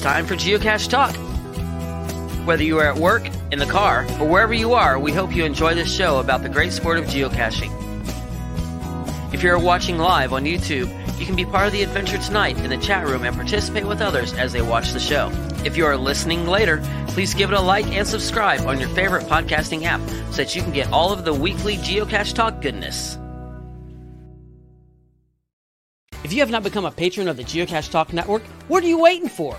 Time for Geocache Talk. Whether you are at work, in the car, or wherever you are, we hope you enjoy this show about the great sport of geocaching. If you're watching live on YouTube, you can be part of the adventure tonight in the chat room and participate with others as they watch the show. If you are listening later, please give it a like and subscribe on your favorite podcasting app so that you can get all of the weekly Geocache Talk goodness. If you have not become a patron of the Geocache Talk Network, what are you waiting for?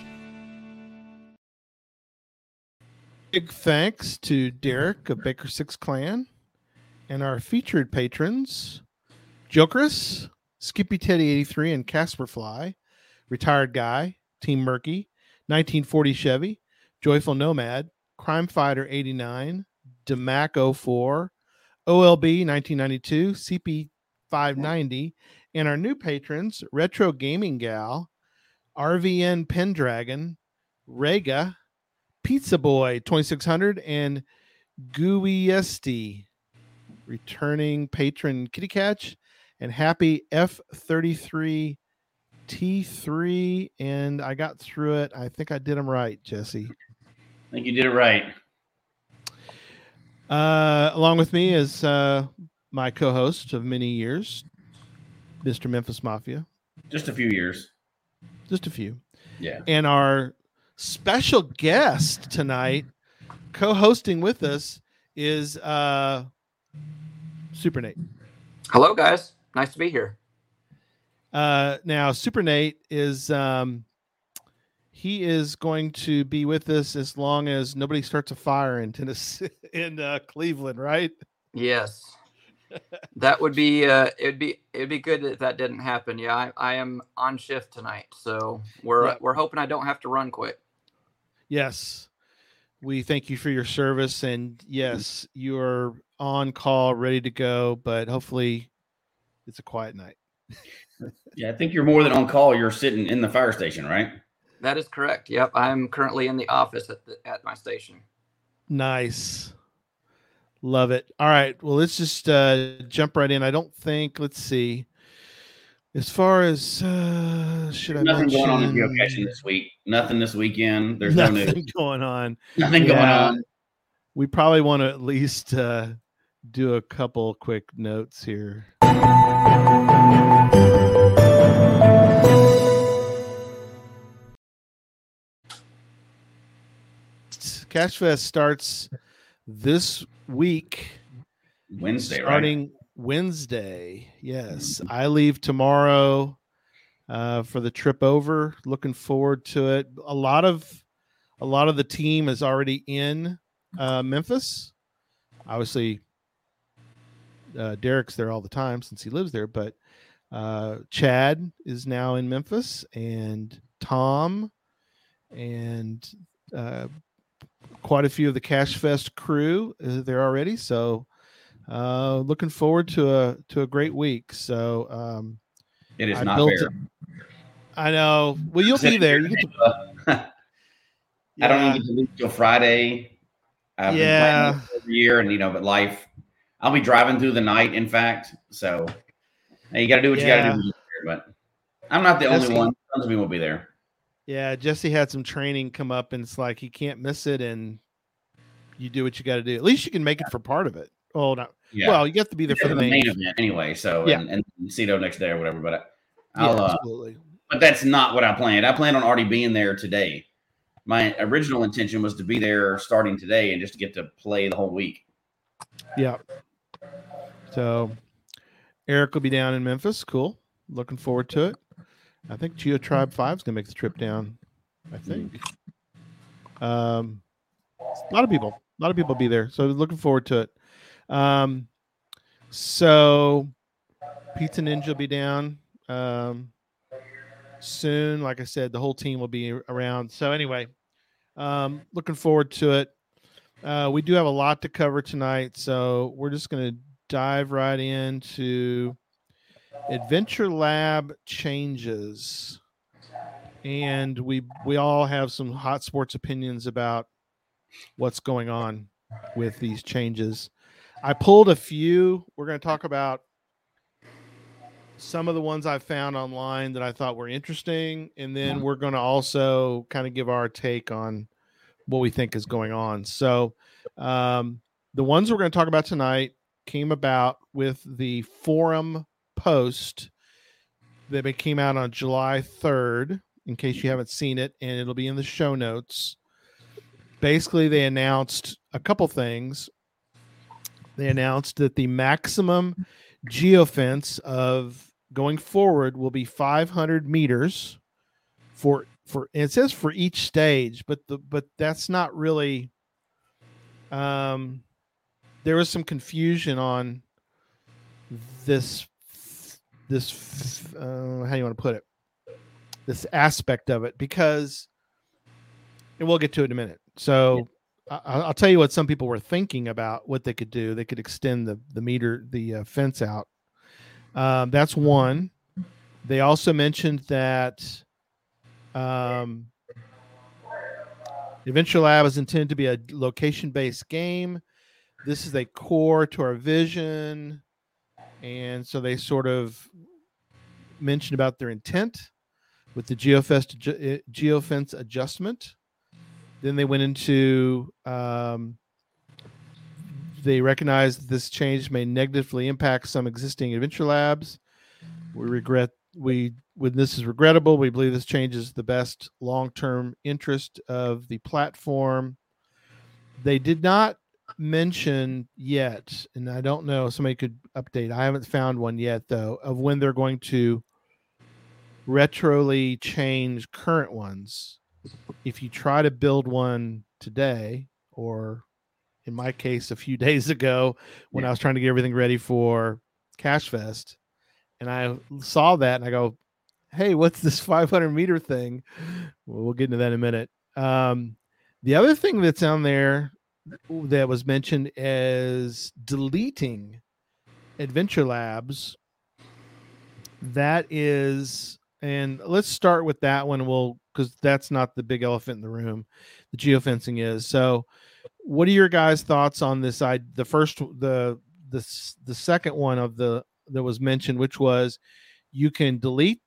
Big thanks to Derek of Baker Six Clan and our featured patrons, Jokeris, Skippy Teddy 83, and Casper Fly, Retired Guy, Team Murky, 1940 Chevy, Joyful Nomad, Crime Fighter 89, Demac 04, OLB 1992, CP 590, and our new patrons, Retro Gaming Gal, RVN Pendragon, Rega, Pizza Boy 2600, and Gooeyesty returning patron Kitty Catch and happy F33 T3. And I got through it. I think I did them right, Jesse. I think you did it right. Uh, along with me is uh, my co host of many years, Mr. Memphis Mafia. Just a few years. Just a few. Yeah. And our special guest tonight, co hosting with us, is uh, Super Nate. Hello, guys. Nice to be here. Uh, now, Super Nate is um, he is going to be with us as long as nobody starts a fire in Tennessee, in uh, Cleveland, right? Yes, that would be uh, it'd be it'd be good if that didn't happen. Yeah, I, I am on shift tonight, so we're Yeah. we're hoping I don't have to run quick. Yes. We thank you for your service. And yes, you are on call, ready to go, but hopefully it's a quiet night. Yeah, I think you're more than on call. You're sitting in the fire station, right? That is correct. Yep, I'm currently in the office at the at my station. Nice. Love it. All right. Well, let's just uh, jump right in. I don't think, let's see. As far as uh, should I Nothing going on in mention- geocaching this week. Nothing this weekend. There's no Nothing news. going on. Nothing going on. We probably want to at least uh, do a couple quick notes here. Cache Fest starts this week, Wednesday, right? Wednesday. Yes, I leave tomorrow uh, for the trip over. Looking forward to it. A lot of a lot of the team is already in uh, Memphis. Obviously, uh, Derek's there all the time since he lives there, but uh, Chad is now in Memphis, and Tom, and uh, quite a few of the Cache Fest crew is there already. So, uh, looking forward to a to a great week. So, um, It is I not fair. I know. Well, you'll be there. You to, I don't Yeah. even get to leave till Friday. I've Yeah. every year, and you know, but life. I'll be driving through the night. In fact, so you got to do what you got to do. to get there, But I'm not the only one. Tons of people will be there. Yeah, Jesse had some training come up, and it's like he can't miss it, and you do what you got to do. At least you can make it for part of it. Oh, no. Yeah. Well, you have to be there Yeah, for the main. event anyway. So Yeah. and, and Cito next day or whatever. But Yeah, I'll. uh, absolutely. but that's not what I planned. I planned on already being there today. My original intention was to be there starting today and just to get to play the whole week. Yeah. So Eric will be down in Memphis. Cool. Looking forward to it. I think Geo Tribe Five is gonna make the trip down. I think. Um, a lot of people. A lot of people will be there. So looking forward to it. Um, so Pizza Ninja will be down um, soon. Like I said, the whole team will be around. So anyway, um, looking forward to it. Uh, we do have a lot to cover tonight, so we're just going to dive right into Adventure Lab changes, and we we all have some hot sports opinions about what's going on with these changes. I pulled a few. We're going to talk about some of the ones I found online that I thought were interesting, and then we're going to also kind of give our take on what we think is going on. So, um, the ones we're going to talk about tonight came about with the forum post that came out on July 3rd, in case you haven't seen it, and it'll be in the show notes. Basically, they announced a couple things. They announced that the maximum geofence of going forward will be 500 meters for for it says for each stage but the but that's not really um there was some confusion on this this uh, how you want to put it? This aspect of it because and we'll get to it in a minute. So I, will tell you what some people were thinking about what they could do they could extend the the meter the uh, fence out um, that's one they also mentioned that um, Adventure Lab is intended to be a location based game. This is a core to our vision. And so they sort of mentioned about their intent with the geofence, eh, geofence adjustment. Then they went into um, they recognized this change may negatively impact some existing adventure labs. We regret we when this is regrettable, we believe this changes the best long-term interest of the platform. They did not mention yet, and I don't know, somebody could update. I haven't found one yet though of when they're going to retroly change current ones. If you try to build one today or in my case a few days ago when yeah. I was trying to get everything ready for Cache Fest and I saw that and I go, "Hey, what's this 500 meter thing?" Well, we'll get into that in a minute. Um, the other thing that's on there that was mentioned is deleting Adventure Labs. That is, and let's start with that one. We'll because that's not the big elephant in the room. The geofencing is. So, what are your guys' thoughts on this? I the first the the the second one of the that was mentioned, which was you can delete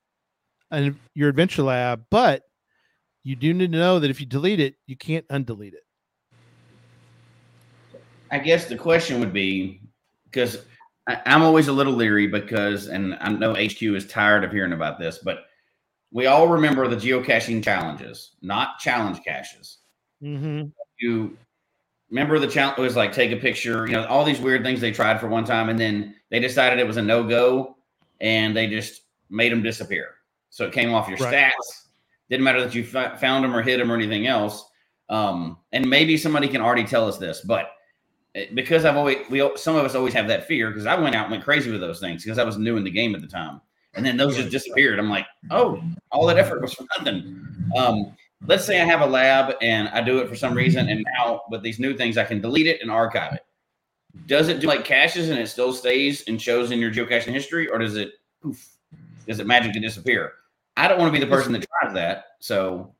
an, your adventure lab, but you do need to know that if you delete it, you can't undelete it. I guess the question would be because I'm always a little leery because, and I know HQ is tired of hearing about this, but we all remember the geocaching challenges, not challenge caches. Mm-hmm. You remember the challenge was like take a picture, you know, all these weird things they tried for one time, and then they decided it was a no go, and they just made them disappear. So it came off your right. stats. Didn't matter that you f- found them or hit them or anything else. Um, and maybe somebody can already tell us this, but eh, because I've always we some of us always have that fear because I went out and went crazy with those things because I was new in the game at the time, and then those just disappeared. I'm like, oh, all that effort was for nothing. Um, let's say I have a lab and I do it for some reason, and now with these new things, I can delete it and archive it. Does it do like caches and it still stays and shows in your geocaching history, or does it poof? Does it magically disappear? I don't want to be the person that tries that, so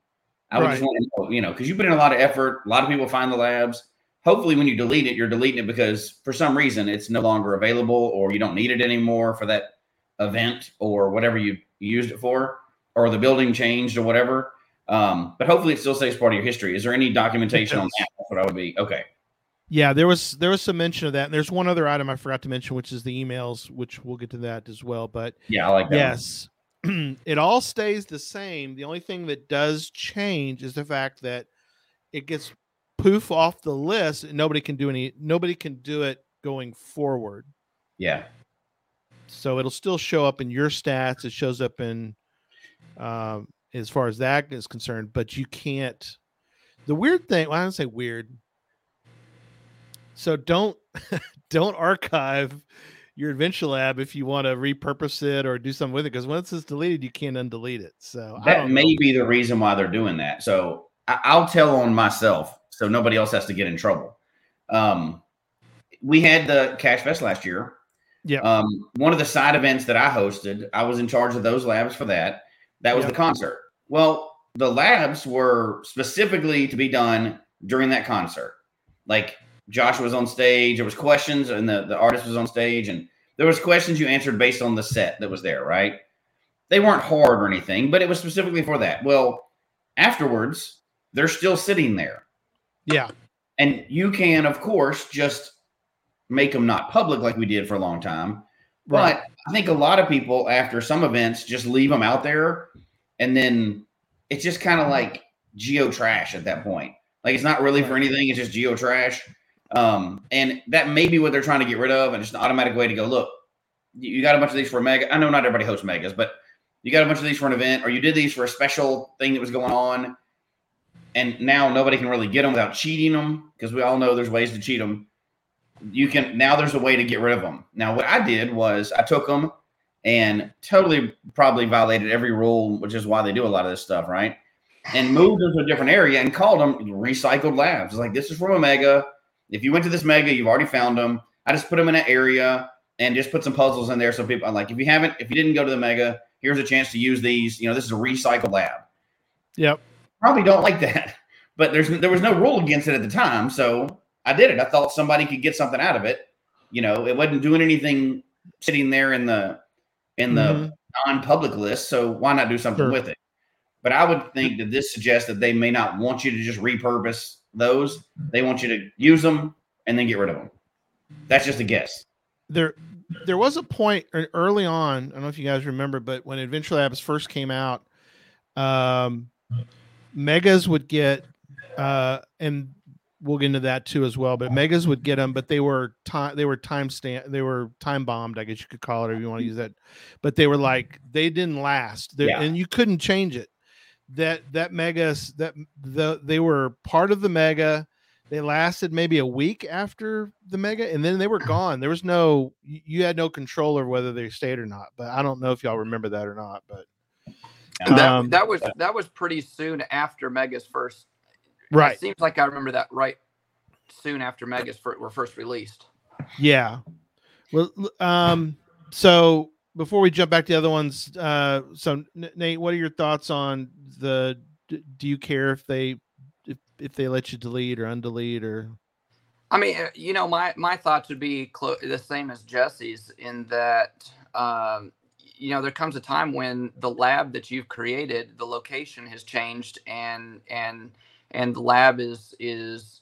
I would right. just want to know, you know, because you put in a lot of effort. A lot of people find the labs. Hopefully, when you delete it, you're deleting it because for some reason it's no longer available, or you don't need it anymore for that event or whatever you used it for, or the building changed or whatever. Um, but hopefully it still stays part of your history. Is there any documentation on that? That's what I would be. Okay. Yeah, there was there was some mention of that. And there's one other item I forgot to mention, which is the emails, which we'll get to that as well. But yeah, I like that. Yes. it all stays the same. The only thing that does change is the fact that it gets poof off the list. nobody can do any nobody can do it going forward. Yeah. So it'll still show up in your stats. It shows up in um, as far as that is concerned, but you can't. The weird thing, well, I don't say weird. So don't don't archive your Adventure Lab if you want to repurpose it or do something with it because once it's deleted, you can't undelete it. So that may know. be the reason why they're doing that. So I, will tell on myself, so nobody else has to get in trouble. Um, we had the Cache Fest last year. Yeah. Um, one of the side events that I hosted, I was in charge of those labs for that. That was yep. the concert. Well, the labs were specifically to be done during that concert. Like Josh was on stage, there was questions, and the, the artist was on stage, and there was questions you answered based on the set that was there, right? They weren't hard or anything, but it was specifically for that. Well, afterwards, they're still sitting there. Yeah. And you can, of course, just make them not public like we did for a long time. Right. But I think a lot of people after some events just leave them out there and then it's just kind of like geo trash at that point. Like it's not really for anything, it's just geo trash. Um, and that may be what they're trying to get rid of, and it's an automatic way to go, look, you got a bunch of these for a mega. I know not everybody hosts megas, but you got a bunch of these for an event, or you did these for a special thing that was going on, and now nobody can really get them without cheating them because we all know there's ways to cheat them you can now there's a way to get rid of them. Now, what I did was I took them and totally probably violated every rule, which is why they do a lot of this stuff, right? And moved them to a different area and called them recycled labs. It's like this is from a mega. If you went to this mega, you've already found them. I just put them in an area and just put some puzzles in there so people like if you haven't, if you didn't go to the mega, here's a chance to use these. You know, this is a recycled lab. Yep. Probably don't like that, but there's there was no rule against it at the time, so I did it. I thought somebody could get something out of it. You know, it wasn't doing anything sitting there in the in the mm-hmm. non-public list. So why not do something sure. with it? But I would think that this suggests that they may not want you to just repurpose those. They want you to use them and then get rid of them. That's just a guess. There, there was a point early on. I don't know if you guys remember, but when Adventure Labs first came out, um, megas would get, uh, and we'll get into that too as well. But megas would get them, but they were time they were time stamp they were time bombed, I guess you could call it if you want to use that. But they were like they didn't last, yeah. and you couldn't change it. That that megas that the they were part of the mega. They lasted maybe a week after the mega, and then they were gone. There was no you had no control over whether they stayed or not. But I don't know if y'all remember that or not. But um, that, that was that was pretty soon after Mega's first Right. It seems like I remember that right soon after Megas were first released. Yeah. Well, um, so before we jump back to the other ones, uh, so Nate, what are your thoughts on the? Do you care if they if, if they let you delete or undelete or? I mean, uh, you know, my my thoughts would be clo- the same as Jesse's in that, um, you know, there comes a time when the lab that you've created, the location has changed, and and and the lab is is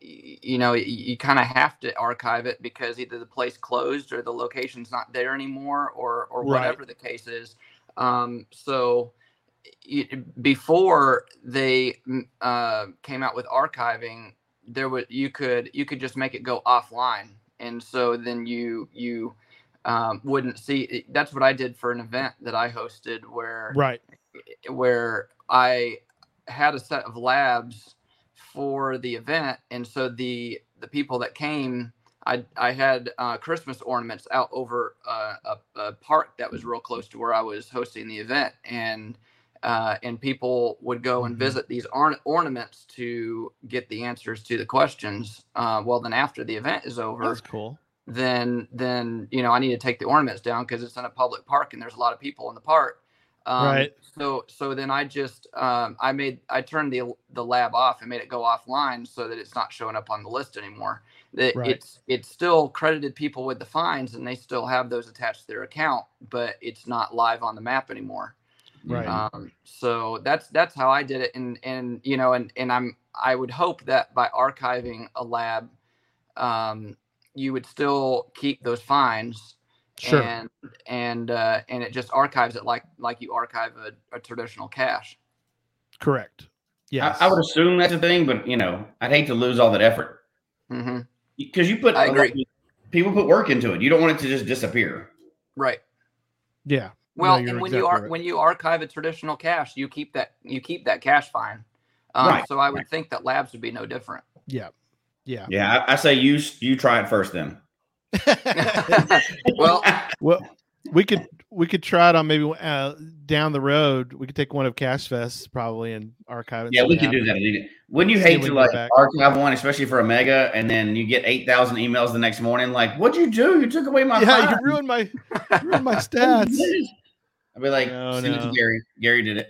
you know you, you kind of have to archive it because either the place closed or the location's not there anymore or or right. whatever the case is. Um, so before they uh, came out with archiving there would you could you could just make it go offline. And so then you you um, wouldn't see that's what i did for an event that i hosted where right. where i had a set of labs for the event, and so the the people that came, I I had uh, Christmas ornaments out over uh, a, a, park that was real close to where I was hosting the event, and uh, and people would go and mm-hmm. visit these or- ornaments to get the answers to the questions. Uh, well, then after the event is over, that's cool. Then then you know I need to take the ornaments down because it's in a public park and there's a lot of people in the park. Um, right. So so then I just um, I made I turned the the lab off and made it go offline so that it's not showing up on the list anymore. That right. it's it's still credited people with the fines and they still have those attached to their account, but it's not live on the map anymore. Right. Um, so that's that's how I did it, and and you know, and and I'm I would hope that by archiving a lab, um, you would still keep those fines Sure. And and uh, and it just archives it like like you archive a, a traditional cache. Correct. Yeah. I, I, would assume that's a thing, but you know, I'd hate to lose all that effort. Mm-hmm. Because you put I agree. people put work into it. You don't want it to just disappear. Right. Yeah. Well, No, and you're when you are right. when you archive a traditional cache, you keep that you keep that cache fine. Um, Right, So I would think that labs would be no different. Yeah. Yeah. Yeah, I, I say you you try it first then. well, well, we could we could try it on maybe uh, down the road. We could take one of Cache Fest probably and archive it. yeah, we what could do that. Wouldn't you hate to like archive one, especially for a mega, and then you get eight thousand emails the next morning? Like, what'd you do? You took away my Yeah, file. you ruined my you ruined my stats. I'd be like, No, send it no. to Gary. Gary did it.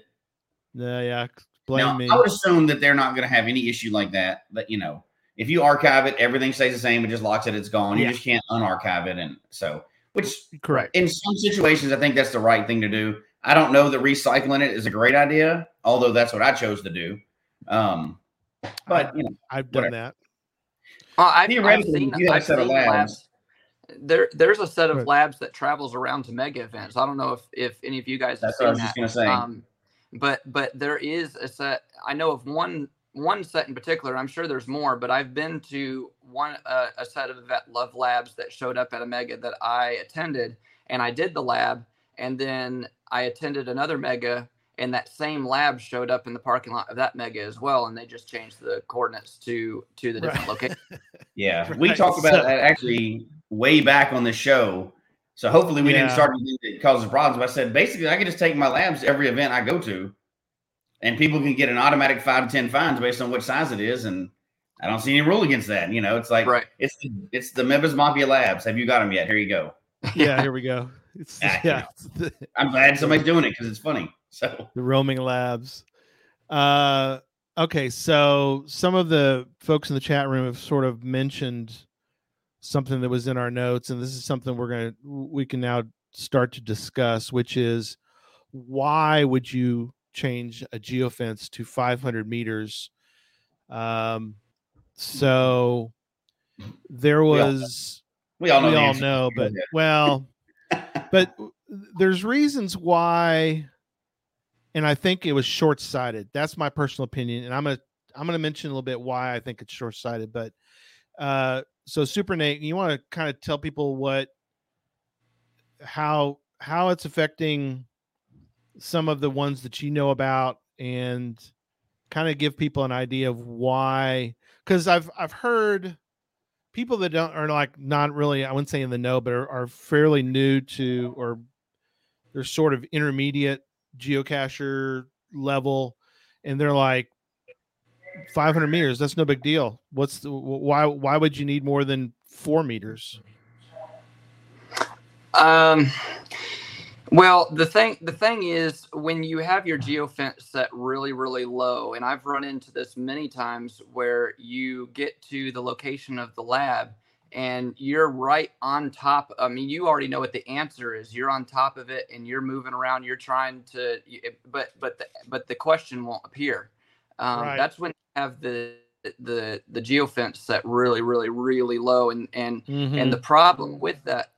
Yeah, yeah. Blame now, me. I would assume that they're not going to have any issue like that. But you know, if you archive it, everything stays the same. It just locks it. It's gone. Yeah. You just can't unarchive it, and so which Correct. in some situations, I think that's the right thing to do. I don't know that recycling it is a great idea, although that's what I chose to do. Um, but you know, I've done whatever. that. Well, I've, I've Theoretically, seen, if you had a I've set of seen labs- There, there's a set of Right. labs that travels around to mega events. I don't know if if any of you guys have that's what I seen was that. just going to say. Um, but but there is a set. I know of one one set in particular. I'm sure there's more, but I've been to one uh, a set of vet love labs that showed up at a mega that I attended, and I did the lab, and then I attended another mega, and that same lab showed up in the parking lot of that mega as well, and they just changed the coordinates to to the different Right. locations. yeah, we talked about so- that actually way back on the show. So hopefully we didn't start anything that causes problems. But I said basically I can just take my labs to every event I go to, and people can get an automatic five to ten fines based on what size it is, and I don't see any rule against that. You know, it's like Right. it's the, it's the Memphis Mafia Labs. Have you got them yet? Here you go. Yeah, here we go. It's Ah, yeah, it's the, I'm glad somebody's doing it because it's funny. So the roaming labs. Uh okay, so some of the folks in the chat room have sort of mentioned something that was in our notes, and this is something we're gonna we can now start to discuss, which is why would you change a geofence to 500 meters? Um, so there was we all know. we all know, but well, but there's reasons why, and I think it was short sighted. That's my personal opinion, and I'm gonna I'm gonna mention a little bit why I think it's short sighted. But uh, so Super Nate, you want to kind of tell people what how how it's affecting some of the ones that you know about and kind of give people an idea of why because I've I've heard people that don't are like not really I wouldn't say in the know but are, are fairly new to or they're sort of intermediate geocacher level and they're like 500 meters that's no big deal. What's the why why would you need more than four meters? Um, well, the thing the thing is when you have your geofence set really really low, and I've run into this many times where you get to the location of the lab and you're right on top. I mean, you already know what the answer is. You're on top of it, and you're moving around. You're trying to, but but the, but the question won't appear. Um, Right. That's when you have the the the geofence set really really really low, and and and the problem with that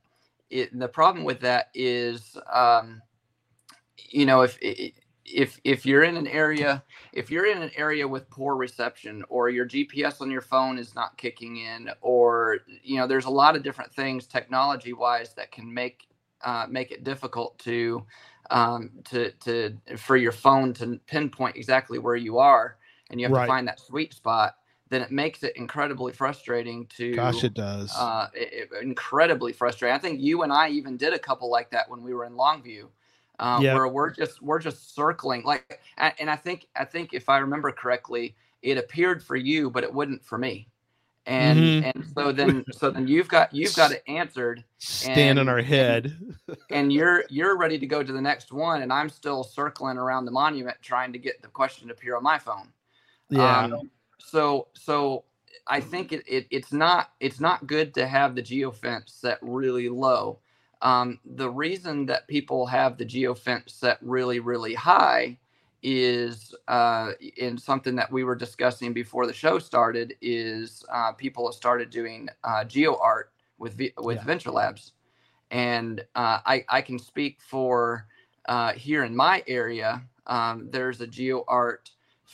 it, the problem with that is um, you know if if if you're in an area if you're in an area with poor reception or your gps on your phone is not kicking in or you know there's a lot of different things technology wise that can make uh, make it difficult to um, to to for your phone to pinpoint exactly where you are and you have Right. to find that sweet spot then it makes it incredibly frustrating to gosh it does uh, it, it- incredibly frustrating. I think you and I even did a couple like that when we were in Longview, uh, Yeah. where we're just we're just circling like, and I think I think if I remember correctly, it appeared for you, but it wouldn't for me. And Mhm. and so then so then you've got you've got it answered, stand on our head and you're you're ready to go to the next one, and I'm still circling around the monument trying to get the question to appear on my phone. yeah Um, so so I think it, it it's not it's not good to have the geofence set really low. Um, the reason that people have the geofence set really really high is uh, in something that we were discussing before the show started is uh, people have started doing uh, geo art with V- with Yeah. Venture Labs, and uh, I I can speak for uh, here in my area. Um, there's a geo art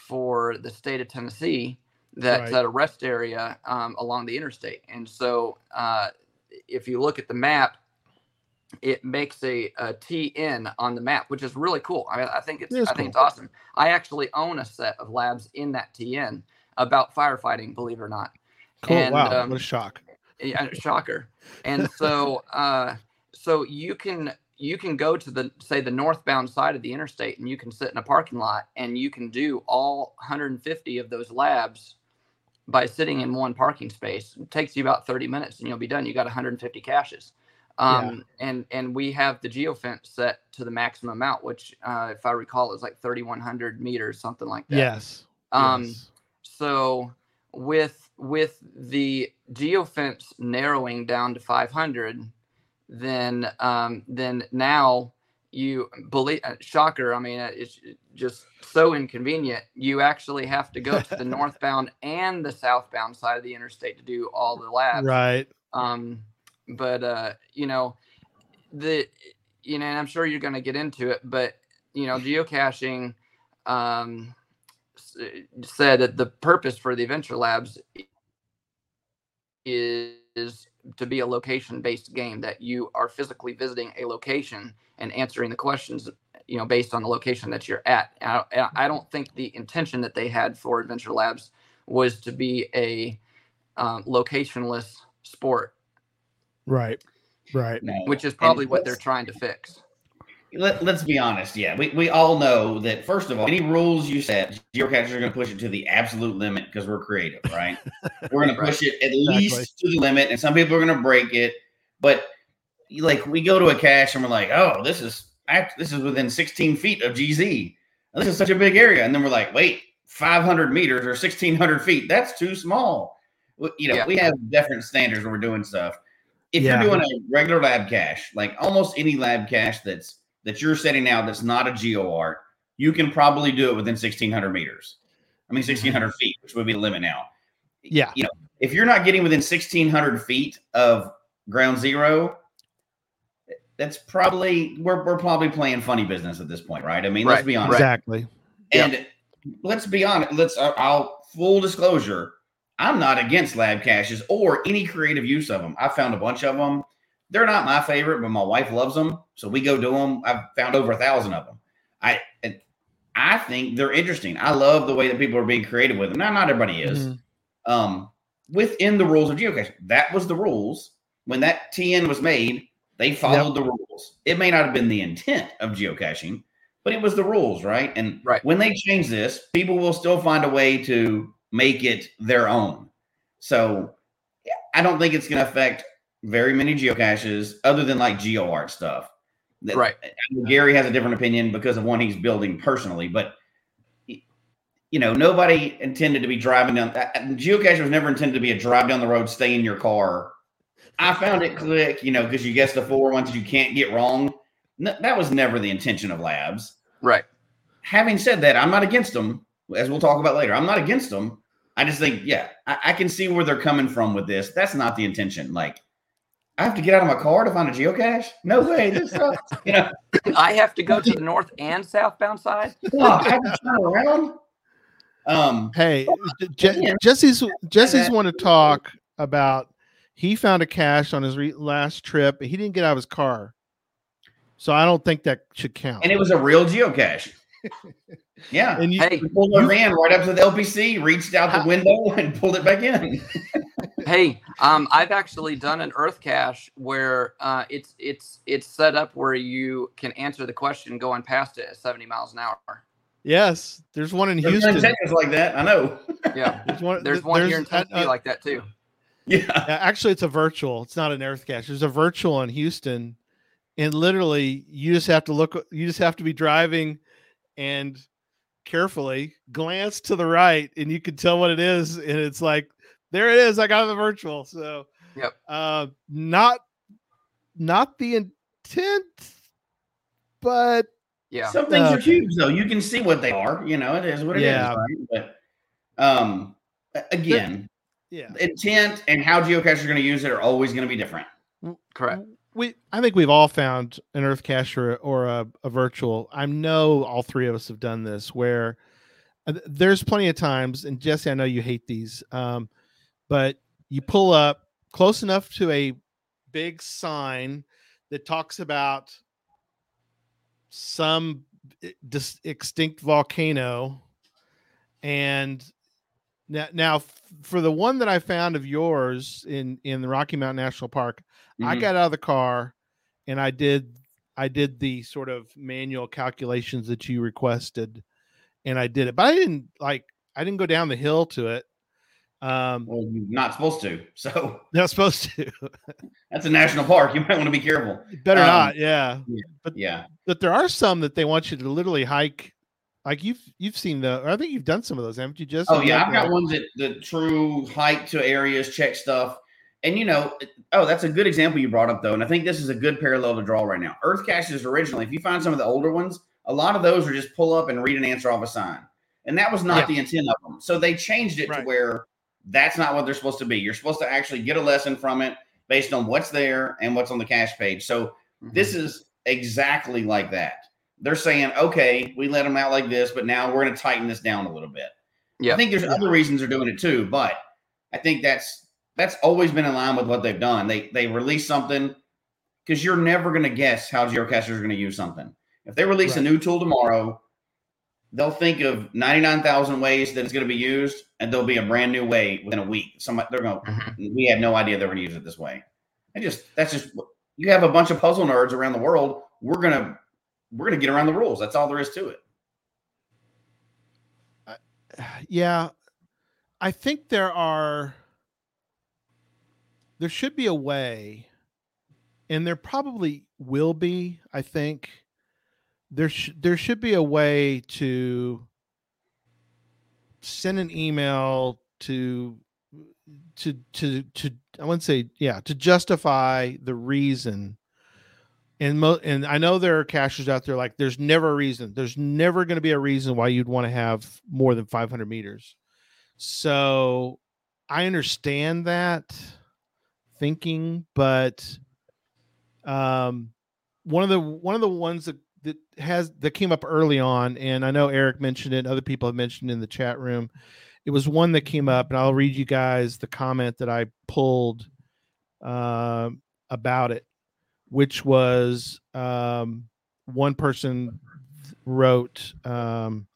for the state of Tennessee that's Right. at a rest area um, along the interstate. And so uh, if you look at the map, it makes a, a TN on the map, which is really cool. I, I think it's I think cool. it's awesome. I actually own a set of labs in that TN about firefighting, believe it or not. Cool. And, wow. um, what a shock. yeah, shocker. And so uh so you can you can go to the say the northbound side of the interstate and you can sit in a parking lot and you can do all 150 of those labs by sitting in one parking space. It takes you about 30 minutes and you'll be done. You got 150 caches. Um, and and we have the geofence set to the maximum amount, which uh, if I recall is like 3100 meters, something like that. Yes. Um, yes. so with with the geofence narrowing down to 500 then um then now you believe uh, shocker i mean uh, it's just so inconvenient you actually have to go to the northbound and the southbound side of the interstate to do all the labs Right. um but uh you know the you know and i'm sure you're going to get into it but you know geocaching um said that the purpose for the adventure labs is to be a location based game that you are physically visiting a location and answering the questions you know based on the location that you're at i, I don't think the intention that they had for adventure labs was to be a um, locationless sport Right. Right. Which is And probably what they're trying to fix Let, let's be honest. Yeah, we, we all know that, first of all, any rules you set, geocachers are going to push it to the absolute limit because we're creative, right? we're going to push it at least to the limit, and some people are going to break it. But like, we go to a cache and we're like, oh, this is this is within 16 feet of GZ. This is such a big area. And then we're like, wait, 500 meters or 1600 feet. That's too small. You know, Yeah. we have different standards when we're doing stuff. If Yeah. you're doing a regular lab cache, like almost any lab cache that's that you're setting out that's not a geo art, you can probably do it within 1600 meters. I mean, 1600 feet, which would be the limit now. Yeah. You know, if you're not getting within 1600 feet of ground zero, that's probably we're, we're probably playing funny business at this point, right? I mean, let's be honest. Exactly. And let's be honest. Let's. uh, I'll full disclosure. I'm not against lab caches or any creative use of them. I found a bunch of them. They're not my favorite, but my wife loves them, so we go do them. I've found over a thousand of them. I and I think they're interesting. I love the way that people are being creative with them. Now, not everybody is. Mhm. Um, within the rules of geocaching, that was the rules when that TN was made. They followed the rules. It may not have been the intent of geocaching, but it was the rules, right? And Right. when they change this, people will still find a way to make it their own. So I don't think it's going to affect very many geocaches other than like geo art stuff. That- Right. Gary has a different opinion because of one he's building personally, but you know, nobody intended to be driving down. uh, uh, Geocache was never intended to be a drive down the road, stay in your car. I found it click, you know, because you guess the four ones you can't get wrong. N- that was never the intention of labs. right Having said that, I'm not against them, as we'll talk about later. I'm not against them. I just think, yeah, I, I can see where they're coming from with this. That's not the intention. Like, I have to get out of my car to find a geocache? No way. This sucks. You know, i have to go to the north and southbound side oh, I have to turn around. Um, Hey, Je- Jesse's Jesse's want to talk about. He found a cache on his re- last trip. But he didn't get out of his car, so I don't think that should count. and it was a real geocache. Yeah. And you, hey We pulled our You- van right up to the LPC, reached out the How- window, and pulled it back in. hey um i've actually done an earth cache where uh it's it's it's set up where you can answer the question going past it at 70 miles an hour yes, there's one in There's Houston. Texas like that. I know. yeah There's one. there's th- one here in tennessee uh, like that too Yeah. Yeah, actually, it's a virtual. It's not an Earth cache. There's a virtual in Houston, and literally, you just have to look. You just have to be driving, and carefully glance to the right, and you can tell what it is. And it's like, there it is. I got the virtual. So, Yep. uh, not not the intent, but yeah Some things are Okay. huge, though. You can see what they are. You know, it is what it is. Yeah. Right? But um, a- again, yeah, intent and how geocachers are going to use it are always going to be different. correct we I think we've all found an Earth cache or, or a, a virtual. I know all three of us have done this where uh, there's plenty of times, and Jesse, I know you hate these, um, but you pull up close enough to a big sign that talks about some eh, dis- extinct volcano and now, now for the one that I found of yours in in the Rocky Mountain National Park, mm-hmm. I got out of the car and I did I did the sort of manual calculations that you requested and I did it. But I didn't like I didn't go down the hill to it. Um well, you're not supposed to. So not supposed to. That's a national park. You might want to be careful. Better um, not, yeah. yeah. But yeah. But there are some that they want you to literally hike like you've you've seen the I think you've done some of those, haven't you just Oh yeah, I've got ones that the true hike to areas, check stuff. And you know, oh, that's a good example you brought up though. And I think this is a good parallel to draw right now. Earth caches originally, if you find some of the older ones, a lot of those are just pull up and read an answer off a sign. And that was not yeah. the intent of them. So they changed it right. to where that's not what they're supposed to be. You're supposed to actually get a lesson from it based on what's there and what's on the cache page. So mm-hmm. this is exactly like that they're saying, okay, we let them out like this, but now we're going to tighten this down a little bit. Yeah. I think there's other reasons they're doing it too, but I think that's that's always been in line with what they've done. They they release something because you're never going to guess how geocachers are going to use something. If they release right. a new tool tomorrow, they'll think of 99,000 ways that it's going to be used, and there'll be a brand new way within a week. Somebody they're going, mm-hmm. we had no idea they were going to use it this way. And just that's just you have a bunch of puzzle nerds around the world. We're going to we're going to get around the rules. That's all there is to it. Uh, yeah, I think there are. There should be a way, and there probably will be. I think there sh- there should be a way to send an email to to to to I wouldn't say yeah to justify the reason and mo- and I know there are cachers out there like there's never a reason. There's never going to be a reason why you'd want to have more than 500 meters. So I understand that thinking, but um, one of the one of the ones that that has that came up early on, and I know Eric mentioned it, other people have mentioned in the chat room. It was one that came up, and I'll read you guys the comment that I pulled uh, about it which was um, one person wrote um,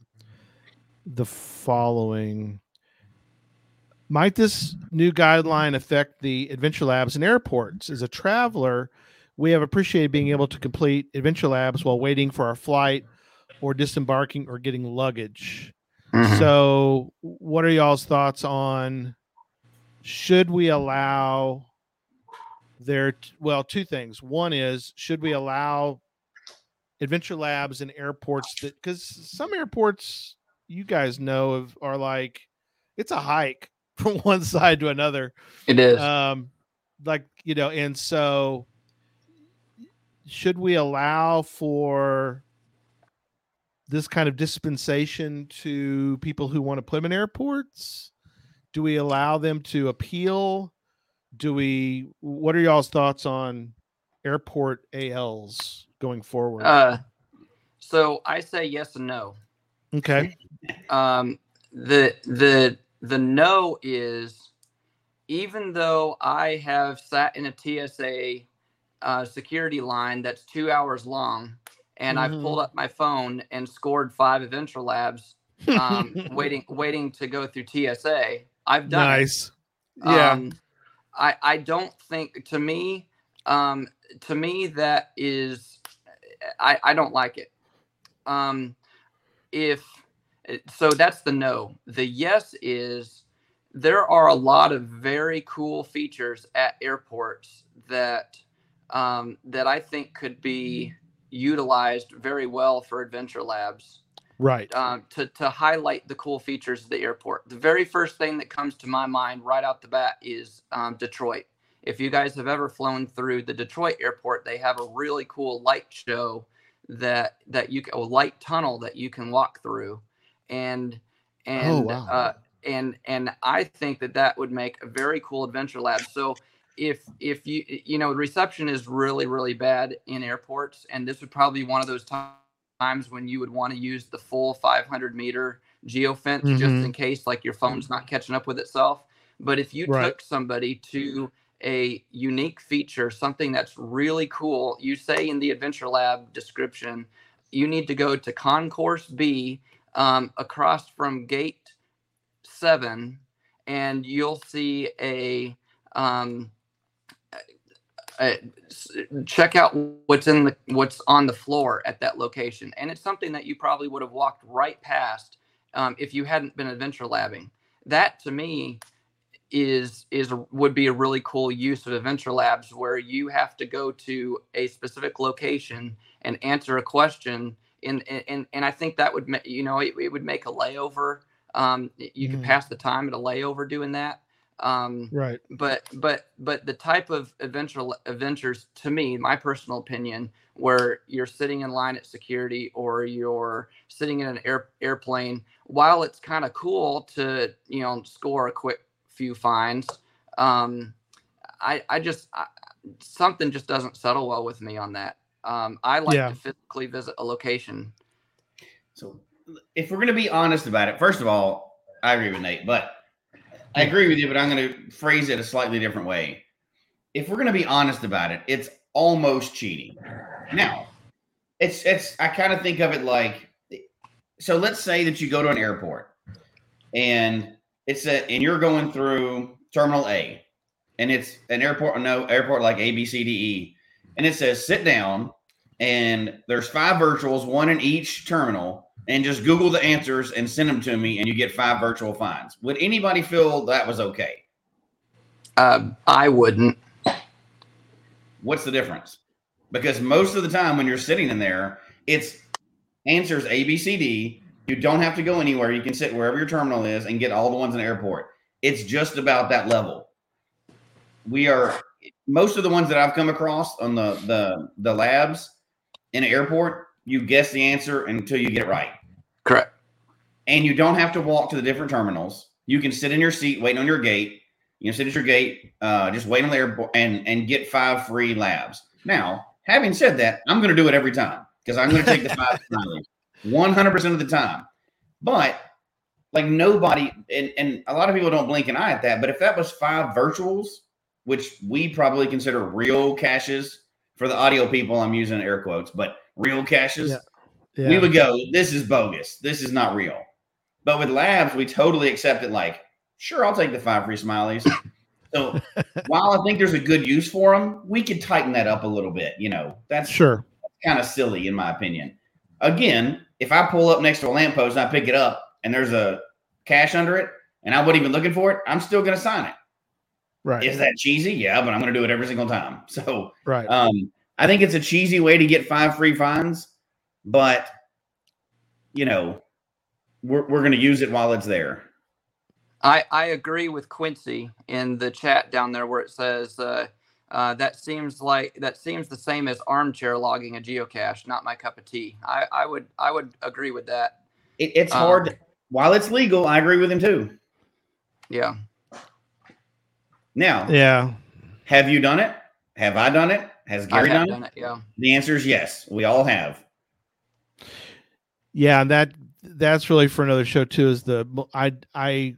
the following Might this new guideline affect the adventure labs and airports? As a traveler, we have appreciated being able to complete adventure labs while waiting for our flight or disembarking or getting luggage. Mm-hmm. So, what are y'all's thoughts on should we allow there well two things one is should we allow adventure labs and airports that because some airports you guys know of are like it's a hike from one side to another it is um like you know and so should we allow for this kind of dispensation to people who want to put them in airports do we allow them to appeal do we what are y'all's thoughts on airport ALs going forward? Uh so I say yes and no. Okay. Um the the the no is even though I have sat in a TSA uh, security line that's two hours long, and mm-hmm. I've pulled up my phone and scored five Adventure Labs, um, waiting waiting to go through TSA. I've done nice. It. Yeah. Um, I I don't think to me um to me that is I I don't like it. Um if so that's the no. The yes is there are a lot of very cool features at airports that um, that I think could be utilized very well for adventure labs right. um, to, to highlight the cool features of the airport. The very first thing that comes to my mind right out the bat is um, detroit. If you guys have ever flown through the detroit airport they have a really cool light show that that you a light tunnel that you can walk through and and oh, wow. uh, and and i think that that would make a very cool adventure lab so if if you you know reception is really really bad in airports and this would probably be one of those times when you would want to use the full 500 meter geofence mm-hmm. just in case like your phone's not catching up with itself. But if you right. took somebody to a unique feature, something that's really cool, you say in the Adventure Lab description, you need to go to Concourse B um, across from Gate 7, and you'll see a. Um, uh, check out what's in the what's on the floor at that location and it's something that you probably would have walked right past um, if you hadn't been adventure labbing that to me is is would be a really cool use of adventure labs where you have to go to a specific location and answer a question and and, and i think that would you know it, it would make a layover um, you mm. could pass the time at a layover doing that um, right. But but but the type of adventure adventures, to me, my personal opinion, where you're sitting in line at security or you're sitting in an air, airplane, while it's kind of cool to you know score a quick few fines, um, I I just I, something just doesn't settle well with me on that. Um, I like yeah. to physically visit a location. So, if we're going to be honest about it, first of all, I agree with Nate, but I agree with you, but I'm going to phrase it a slightly different way. If we're going to be honest about it, it's almost cheating. Now, it's it's I kind of think of it like so let's say that you go to an airport and it's a and you're going through terminal A and it's an airport no airport like A B C D E and it says sit down and there's five virtuals one in each terminal and just Google the answers and send them to me, and you get five virtual fines. Would anybody feel that was okay? Uh, I wouldn't. What's the difference? Because most of the time when you're sitting in there, it's answers A, B, C, D. You don't have to go anywhere. You can sit wherever your terminal is and get all the ones in the airport. It's just about that level. We are most of the ones that I've come across on the the the labs in an airport you guess the answer until you get it right. Correct. And you don't have to walk to the different terminals. You can sit in your seat waiting on your gate. You can sit at your gate, uh, just wait on the airport and and get five free labs. Now, having said that, I'm going to do it every time because I'm going to take the five 100% of the time. But like nobody, and, and a lot of people don't blink an eye at that. But if that was five virtuals, which we probably consider real caches for the audio people, I'm using air quotes, but real caches, yeah. Yeah. we would go, this is bogus. This is not real. But with labs, we totally accept it like, sure, I'll take the five free smileys. so while I think there's a good use for them, we could tighten that up a little bit. You know, that's sure kind of silly in my opinion. Again, if I pull up next to a lamppost and I pick it up and there's a cache under it and I wasn't even looking for it, I'm still going to sign it. Right. Is that cheesy? Yeah, but I'm going to do it every single time. So, right. Um, I think it's a cheesy way to get five free fines, but you know, we're we're going to use it while it's there. I I agree with Quincy in the chat down there where it says uh, uh, that seems like that seems the same as armchair logging a geocache. Not my cup of tea. I I would I would agree with that. It, it's um, hard. While it's legal, I agree with him too. Yeah. Now, yeah. Have you done it? Have I done it? Has Gary done, done, it? Yeah. The answer is yes. We all have. Yeah, and that that's really for another show too. Is the I I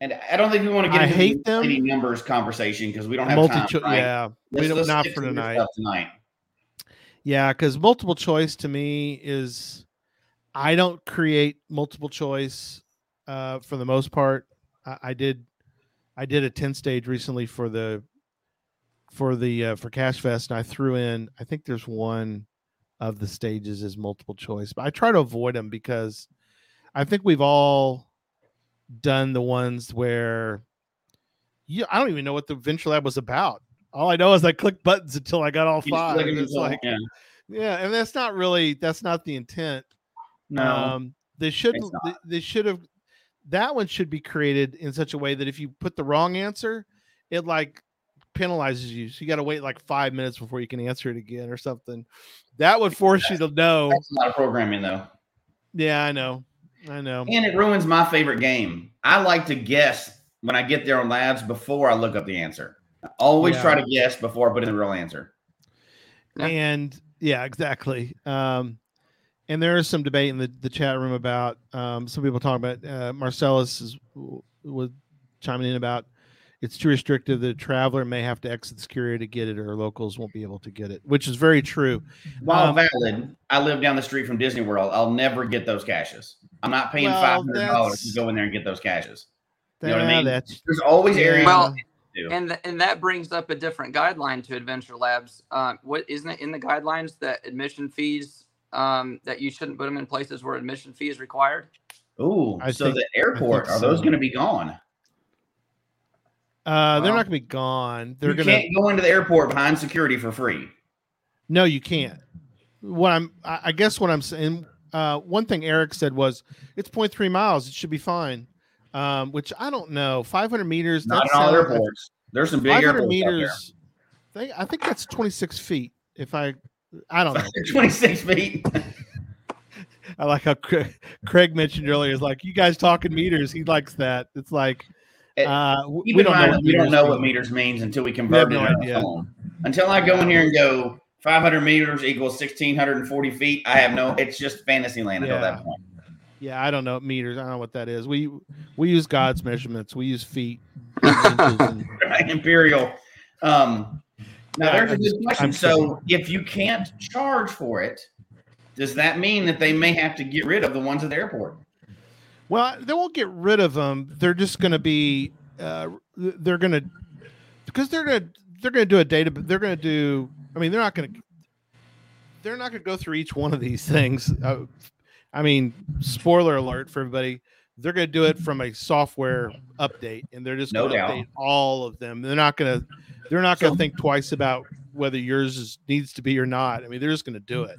and I don't think we want to get I into hate the them. numbers conversation because we don't have multi time. Right? Yeah, let's, we don't, not for tonight. tonight. Yeah, because multiple choice to me is I don't create multiple choice uh, for the most part. I, I did I did a ten stage recently for the for the uh, for Cache Fest, and I threw in. I think there's one of the stages is multiple choice, but I try to avoid them because I think we've all done the ones where you. I don't even know what the Venture Lab was about. All I know is I clicked buttons until I got all five. It's like, yeah. yeah, and that's not really that's not the intent. No, um, they should they, they should have that one should be created in such a way that if you put the wrong answer, it like penalizes you. So you got to wait like five minutes before you can answer it again or something. That would force that's, you to know. That's not programming though. Yeah, I know. I know. And it ruins my favorite game. I like to guess when I get there on labs before I look up the answer. I always yeah. try to guess before I put in the real answer. And yeah, exactly. Um, and there is some debate in the, the chat room about um, some people talking about uh, Marcellus is, was chiming in about it's too restrictive. The traveler may have to exit the security to get it, or locals won't be able to get it, which is very true. While Um, valid, I live down the street from Disney World. I'll never get those caches. I'm not paying Well, five hundred dollars to go in there and get those caches. You know what I mean? That's There's always areas. Well. And th- and that brings up a different guideline to Adventure Labs. Um, what isn't it in the guidelines that admission fees um, that you shouldn't put them in places where admission fee is required? Ooh, I so think- the airport think are those going to be gone? uh, they're Well, not going to be gone. They're you going to can't go into the airport behind security for free. No, you can't. What I'm, I I guess, what I'm saying. Uh, one thing Eric said was, "It's 0.3 miles. It should be fine." Um, which I don't know. 500 meters. Not in all sounds- airports. There's some big 500 airports meters. They, I think that's 26 feet. If I, I don't know. 26 feet. I like how Craig, Craig mentioned earlier. Is like you guys talking meters. He likes that. It's like Eh, uh, we don't know. what we don't meters know what meters means until we convert no it idea. Until I go in here and go 500 meters equals 1640 feet, I have no. It's just fantasy land until Yeah. that point. Yeah, I don't know meters. I don't know what that is. We we use God's measurements. We use feet. and- Imperial. Um, now there's a I'm good question. I'm so if you can't charge for it, does that mean that they may have to get rid of the ones at the airport? Well, they won't get rid of them. They're just going to be. Uh, they're going to because they're going to they're going to do a data. They're going to do. I mean, they're not going to. They're not going to go through each one of these things. Uh, I mean, spoiler alert for everybody. They're going to do it from a software update, and they're just No going to update all of them. They're not going to. They're not going to So- think twice about whether yours is, needs to be or not. I mean, they're just going to do it.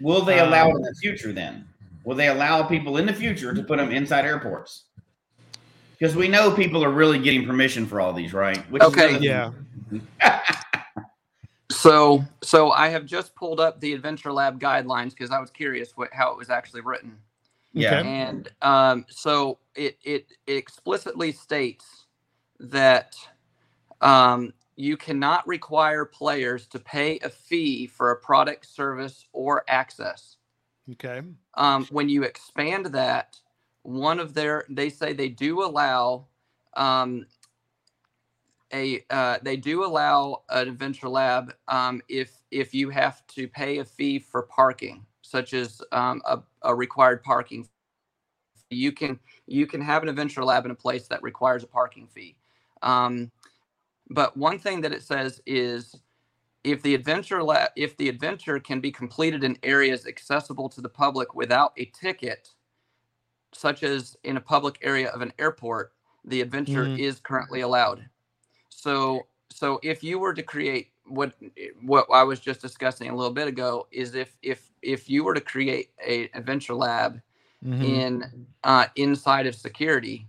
Will they allow Um, it in the future then? Will they allow people in the future to put them inside airports? Because we know people are really getting permission for all these, right? Which Okay. another- Yeah. So so I have just pulled up the Adventure Lab guidelines because I was curious what how it was actually written. Yeah. Okay. And um, so it, it it explicitly states that um, you cannot require players to pay a fee for a product, service, or access. Okay. um, when you expand that, one of their they say they do allow um, a uh, they do allow an adventure lab um, if if you have to pay a fee for parking, such as um, a, a required parking. You can you can have an adventure lab in a place that requires a parking fee. Um, but one thing that it says is if the adventure la- if the adventure can be completed in areas accessible to the public without a ticket such as in a public area of an airport the adventure Mhm. is currently allowed so so if you were to create what what I was just discussing a little bit ago is if if if you were to create a adventure lab Mhm. in uh, inside of security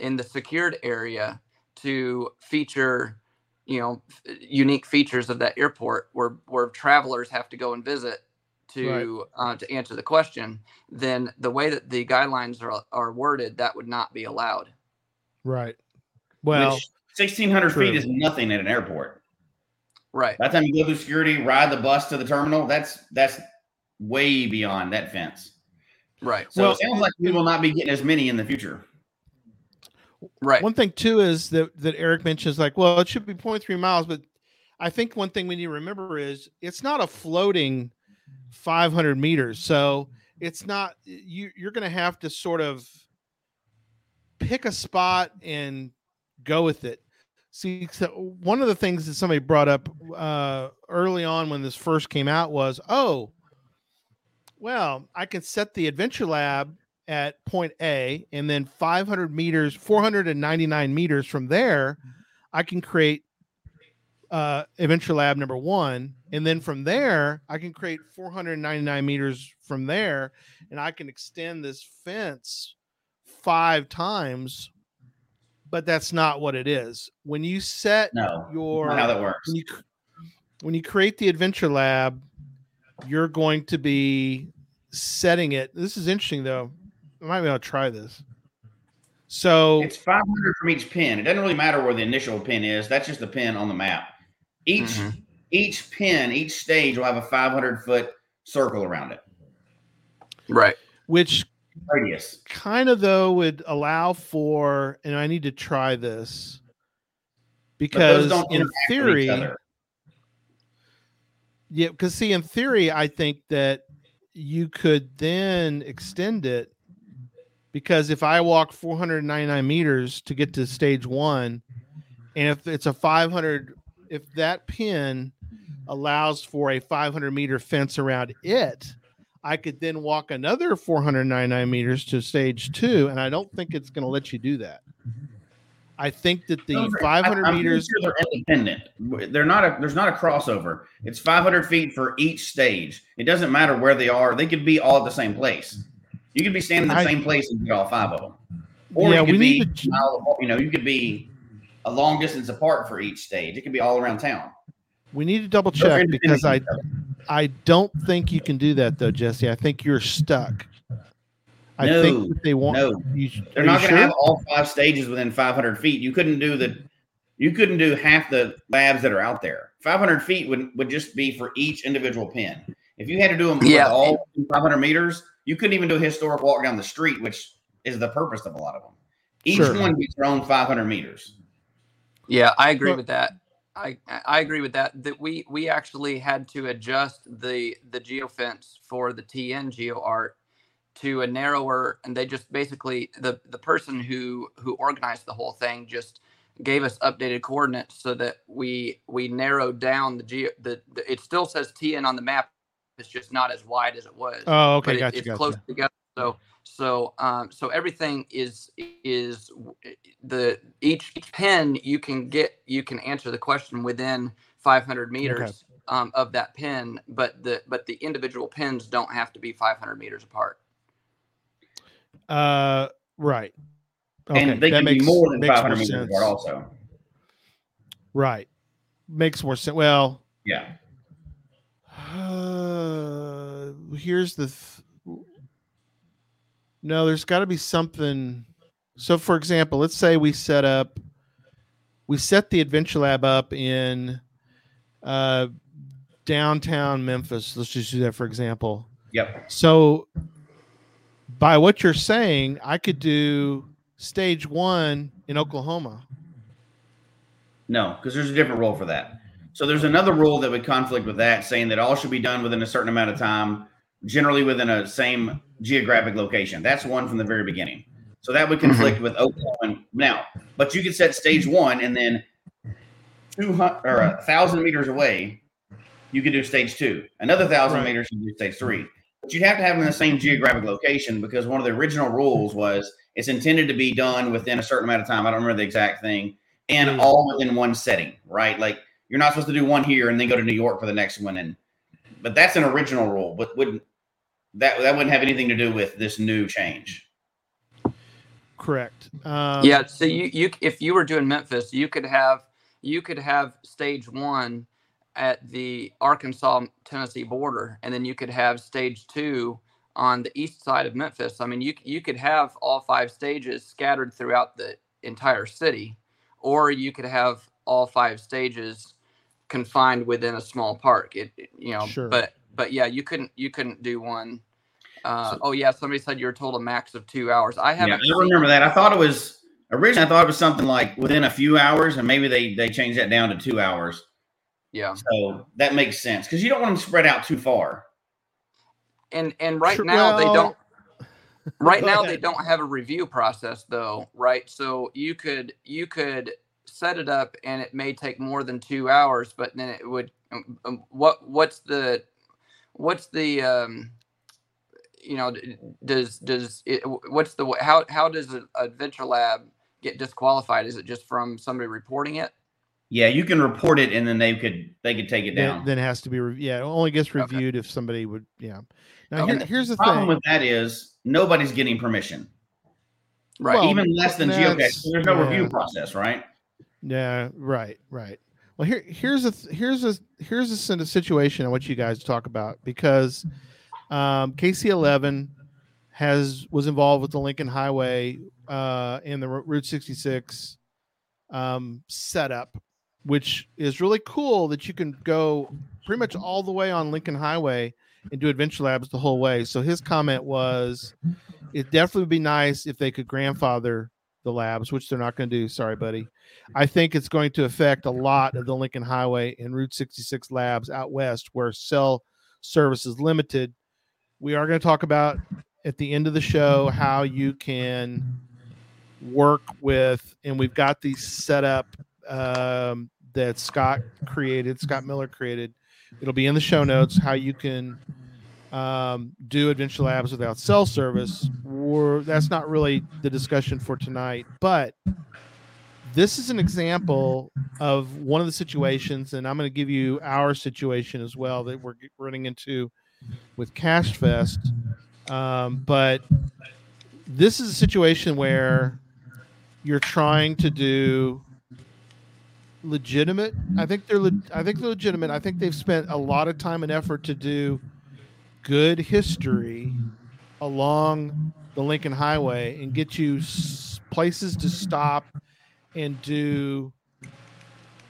in the secured area to feature you know f- unique features of that airport where where travelers have to go and visit to uh, to answer the question then the way that the guidelines are, are worded that would not be allowed Right. Well, Which 1,600 true. feet is nothing at an airport. Right By the time you go through security, ride the bus to the terminal, that's that's way beyond that fence. right So Well, it sounds like we will not be getting as many in the future. right one thing too is that that Eric mentions like, well, it should be 0.3 miles, but I think one thing we need to remember is it's not a floating 500 meters, so it's not you. You're going to have to sort of pick a spot and go with it. See, so one of the things that somebody brought up uh, early on when this first came out was, oh, well, I can set the adventure lab at point A, and then 500 meters, 499 meters from there, I can create uh, Adventure Lab number one, and then from there, I can create 499 meters from there, and I can extend this fence five times. But that's not what it is. When you set No, your how that works. when you when you create the adventure lab you're going to be setting it this is interesting though i might be able to try this so It's 500 from each pin. It doesn't really matter where the initial pin is. That's just the pin on the map. Each Mhm. each pin, each stage will have a 500 foot circle around it. right which Radius. kind of though would allow for and i need to try this because in theory, yeah, because see, in theory, I think that you could then extend it because if I walk 499 meters to get to stage one, and if it's a 500, if that pin allows for a 500 meter fence around it, I could then walk another 499 meters to stage two, and I don't think it's going to let you do that. I think that the 500 I'm meters sure they're independent. They're not a there's not a crossover. It's 500 feet for each stage. It doesn't matter where they are. They could be all at the same place. You could be standing in the I, same place and get all five of them. Or yeah, we be, need to, you know, you could be a long distance apart for each stage. It could be all around town. We need to double check because I I don't think you can do that though, Jesse. I think you're stuck. I no, think they want. No, you, they're not going to sure? have all five stages within 500 feet. You couldn't do the, you couldn't do half the labs that are out there. 500 feet would would just be for each individual pin. If you had to do them yeah. all 500 meters, you couldn't even do a historic walk down the street, which is the purpose of a lot of them. Each sure. one gets their own 500 meters. Yeah, I agree with that. I I agree with that. That we we actually had to adjust the the geofence for the TN geo art to a narrower and they just basically the the person who who organized the whole thing just gave us updated coordinates so that we we narrowed down the geo the, the it still says tn on the map it's just not as wide as it was oh okay gotcha, it, it's gotcha. close together so so um so everything is is the each, each pin you can get you can answer the question within 500 meters okay. um, of that pin but the but the individual pins don't have to be 500 meters apart uh, right. Okay. And they that can makes, be more than 500 meters apart also. Right. Makes more sense. Well, yeah. Uh, here's the. Th- no, there's got to be something. So, for example, let's say we set up, we set the Adventure Lab up in uh, downtown Memphis. Let's just do that for example. Yep. So by what you're saying, I could do stage one in Oklahoma. No, because there's a different rule for that. So there's another rule that would conflict with that, saying that all should be done within a certain amount of time, generally within a same geographic location. That's one from the very beginning. So that would conflict mm-hmm. with Oklahoma now. But you could set stage one, and then two hundred or a thousand meters away, you could do stage two. Another thousand right. meters, you do stage three. But you'd have to have them in the same geographic location because one of the original rules was it's intended to be done within a certain amount of time. I don't remember the exact thing, and mm. all within one setting, right? Like you're not supposed to do one here and then go to New York for the next one. And but that's an original rule, but wouldn't that that wouldn't have anything to do with this new change? Correct. Um, yeah. So you you if you were doing Memphis, you could have you could have stage one at the Arkansas Tennessee border, and then you could have stage two on the east side of Memphis. I mean, you you could have all five stages scattered throughout the entire city, or you could have all five stages confined within a small park. It, it you know, sure. but but yeah, you couldn't you couldn't do one. Uh, so, oh yeah, somebody said you were told a max of two hours. I haven't. Yeah, I remember that. I thought it was originally. I thought it was something like within a few hours, and maybe they they changed that down to two hours. Yeah. So that makes sense because you don't want them spread out too far. And and right now well, they don't. Right now ahead. they don't have a review process though, right? So you could you could set it up and it may take more than two hours, but then it would. Um, um what what's the what's the um you know does does it what's the how how does an adventure lab get disqualified is it just from somebody reporting it yeah, you can report it, and then they could they could take it down. Then, then it has to be re- yeah. It only gets reviewed okay. if somebody would yeah. Now here, here's the, the problem thing. with that is nobody's getting permission, right? Well, Even less than geocache. So there's no yeah. review process, right? Yeah, right, right. Well, here here's a here's a here's a situation I want you guys to talk about because um, KC11 has was involved with the Lincoln Highway uh, and the Route 66 um, setup which is really cool that you can go pretty much all the way on Lincoln Highway and do Adventure Labs the whole way. So his comment was, it definitely would be nice if they could grandfather the labs, which they're not going to do. Sorry, buddy. I think it's going to affect a lot of the Lincoln Highway and Route 66 labs out west where cell service is limited. We are going to talk about at the end of the show how you can work with, and we've got these set up um, that Scott created, Scott Miller created. It'll be in the show notes how you can um, do Adventure Labs without cell service. Or that's not really the discussion for tonight, but this is an example of one of the situations, and I'm going to give you our situation as well that we're running into with Cache Fest. Um, but this is a situation where you're trying to do legitimate. I think they're. Le- I think they're legitimate. I think they've spent a lot of time and effort to do good history along the Lincoln Highway and get you s- places to stop and do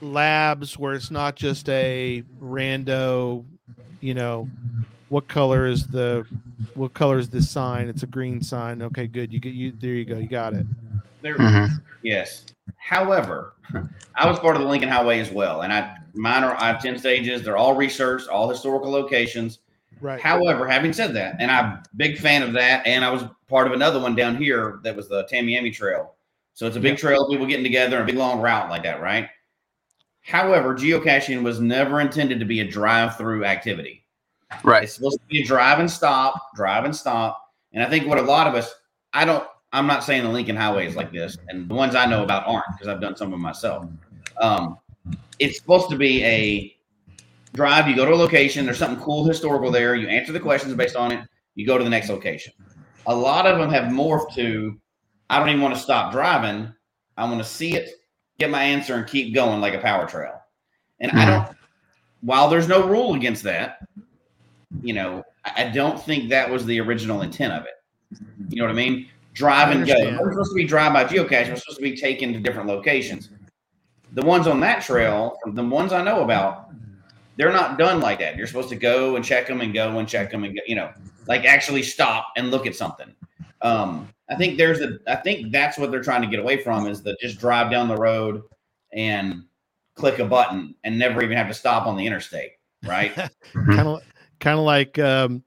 labs where it's not just a rando, you know, what color is the what color is this sign? It's a green sign. Okay, good. You get you there you go. You got it. There, Mhm. Yes. However, I was part of the Lincoln Highway as well, and I mine are I have ten stages. They're all researched, all historical locations. Right. However, having said that, and I'm big fan of that, and I was part of another one down here that was the Tamiami Trail. So it's a big Yep. trail, people getting together, a big long route like that, right? However, geocaching was never intended to be a drive-through activity. Right. It's supposed to be a drive and stop, drive and stop. And I think what a lot of us, I don't, I'm not saying the Lincoln Highway is like this, and the ones I know about aren't because I've done some of them myself. Um, it's supposed to be a drive. You go to a location, there's something cool historical there. You answer the questions based on it. You go to the next location. A lot of them have morphed to, I don't even want to stop driving. I want to see it, get my answer, and keep going like a power trail. And I Mhm. don't, while there's no rule against that, you know, I don't think that was the original intent of it. You know what I mean? Drive and go. We're supposed to be drive by geocache. We're supposed to be taken to different locations. The ones on that trail, the ones I know about, they're not done like that. You're supposed to go and check them and go and check them and go, you know, like actually stop and look at something. Um, I think there's a, I think that's what they're trying to get away from is the just drive down the road and click a button and never even have to stop on the interstate, right? kind of kind of like um,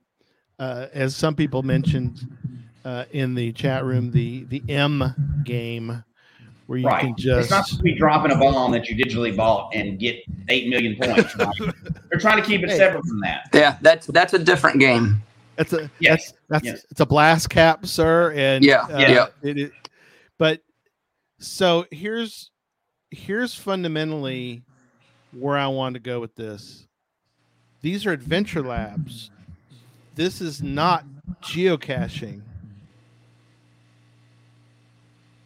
uh, as some people mentioned uh, in the chat room the the m game where you right. can It's not supposed to be dropping a bomb that you digitally bought and get eight million points. Right? They're trying to keep it Hey. separate from that. Yeah, that's that's a different game. that's a Yes. that's that's Yes. it's a blast cap sir and Yeah, uh, yeah. it is but so here's here's fundamentally where i want to go with this these are adventure labs this is not geocaching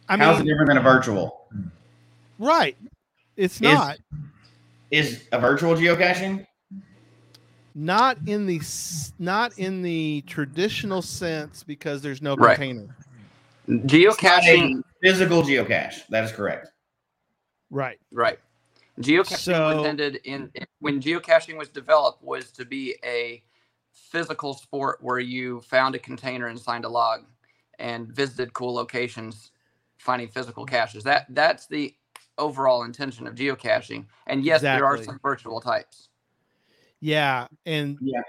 i How's mean it different than a virtual? right it's Is- not Is a virtual geocaching? not in the not in the traditional sense because there's no Right. container Geocaching, physical geocache. That is correct. right right? Geocaching So- was intended in when geocaching was developed was to be a physical sport where you found a container and signed a log and visited cool locations, finding physical caches. That that's the overall intention of geocaching. And yes, there are some virtual types. yeah and Yeah.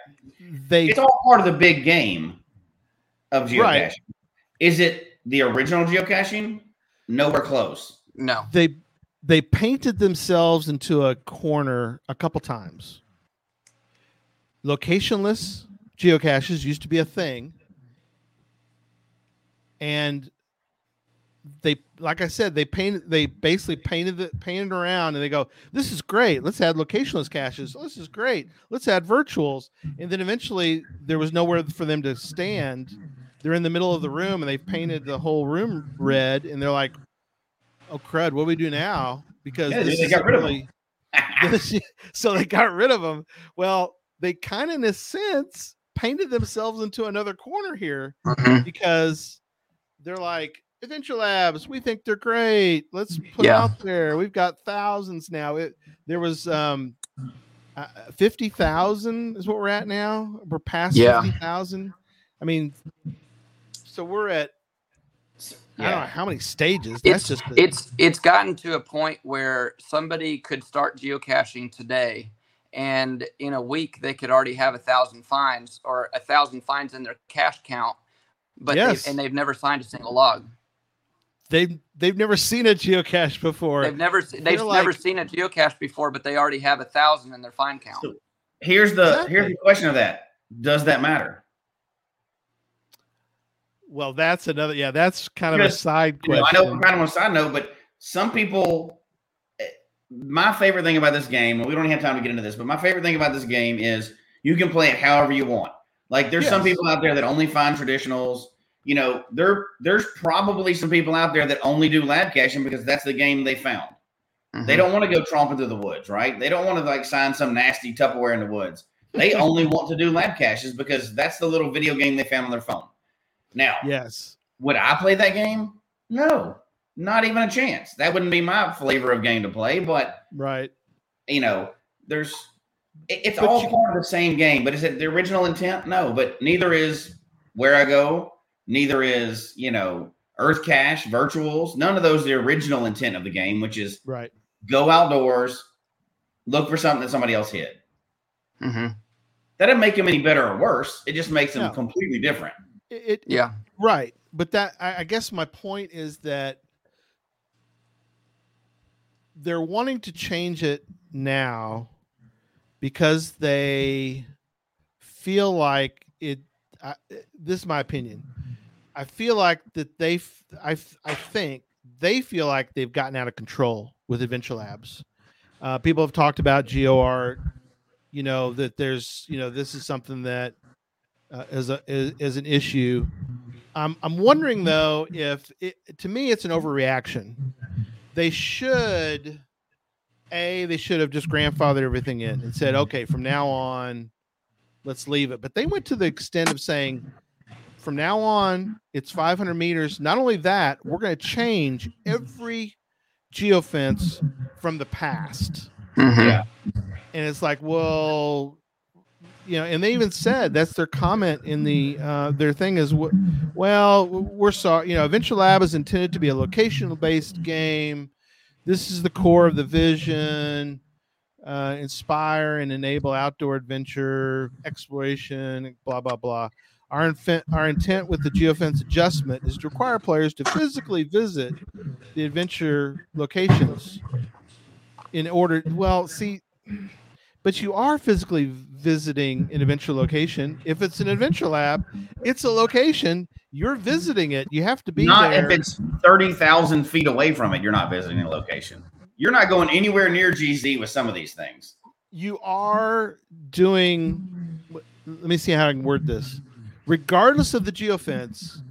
they It's all part of the big game of geocaching. Right. Is it the original geocaching? Nowhere close. No. they they painted themselves into a corner a couple times. Locationless geocaches used to be a thing, and they, like I said, they painted. They basically painted it, painted around, and they go, "This is great. Let's add locationless caches. This is great. Let's add virtuals." And then eventually, there was nowhere for them to stand. They're in the middle of the room, and they've painted the whole room red, and they're like, oh crud, what do we do now? Because Yeah, they got rid of 'em. really so they got rid of them. Well, they kind of in a sense painted themselves into another corner here Mhm. because they're like Adventure Labs, we think they're great. Let's put Yeah. it out there. We've got thousands now. It there was um uh, 50,000 is what we're at now. We're past Yeah. 50,000. I mean, so we're at I don't know how many stages. it's just the- it's it's gotten to a point where somebody could start geocaching today and in a week they could already have a thousand finds or a thousand finds in their cache count but Yes. they've, and they've never signed a single log they've they've never seen a geocache before. they've never se- they've They're never like- seen a geocache before but they already have a thousand in their fine count So- Here's the Exactly. here's the question of that. Does that matter? Well, that's another. Yeah, that's kind of a Because, side You know, I know kind of on a side note, but some people. eh, My favorite thing about this game, and we don't have time to get into this, but my favorite thing about this game is you can play it however you want. Like there's some people out there that only find traditionals. You know, there there's probably some people out there that only do lab caching because that's the game they found. They Mhm. don't want to go tromping through the woods, right? They don't want to like sign some nasty Tupperware in the woods. They only want to do lab caches because that's the little video game they found on their phone. Now, yes. would I play that game? No, not even a chance. That wouldn't be my flavor of game to play. But Right. you know, there's it- it's But all you- part of the same game. But is it the original intent? No, but neither is where I go. Neither is you know EarthCache, virtuals. None of those are the original intent of the game, which is Right. go outdoors, look for something that somebody else hid. Mhm. That doesn't make them any better or worse. It just makes them No. completely different. It, it yeah right. But that I, I guess my point is that they're wanting to change it now because they feel like it. I, this is my opinion. I feel like that they. I, I think they feel like they've gotten out of control with Adventure Labs. Uh, people have talked about GeoArt. You know that there's. You know this is something that uh, is a is, is an issue. I'm I'm wondering though if it, to me it's an overreaction. They should a they should have just grandfathered everything in and said okay from now on let's leave it. But they went to the extent of saying from now on it's 500 meters. Not only that, we're going to change every geofence from the past Mhm. Yeah. and it's like well you know and they even said that's their comment in the uh their thing is well we're sorry you know adventure lab is intended to be a location based game this is the core of the vision uh inspire and enable outdoor adventure exploration blah blah blah our, our intent with the geofence adjustment is to require players to physically visit the adventure locations in order well see but you are physically visiting an adventure location. If it's an adventure lab it's a location. You're visiting it. You have to be not there. if it's 30,000 feet away from it, you're not visiting a location. You're not going anywhere near GZ with some of these things. you are doing let me see how i can word this regardless of the geofence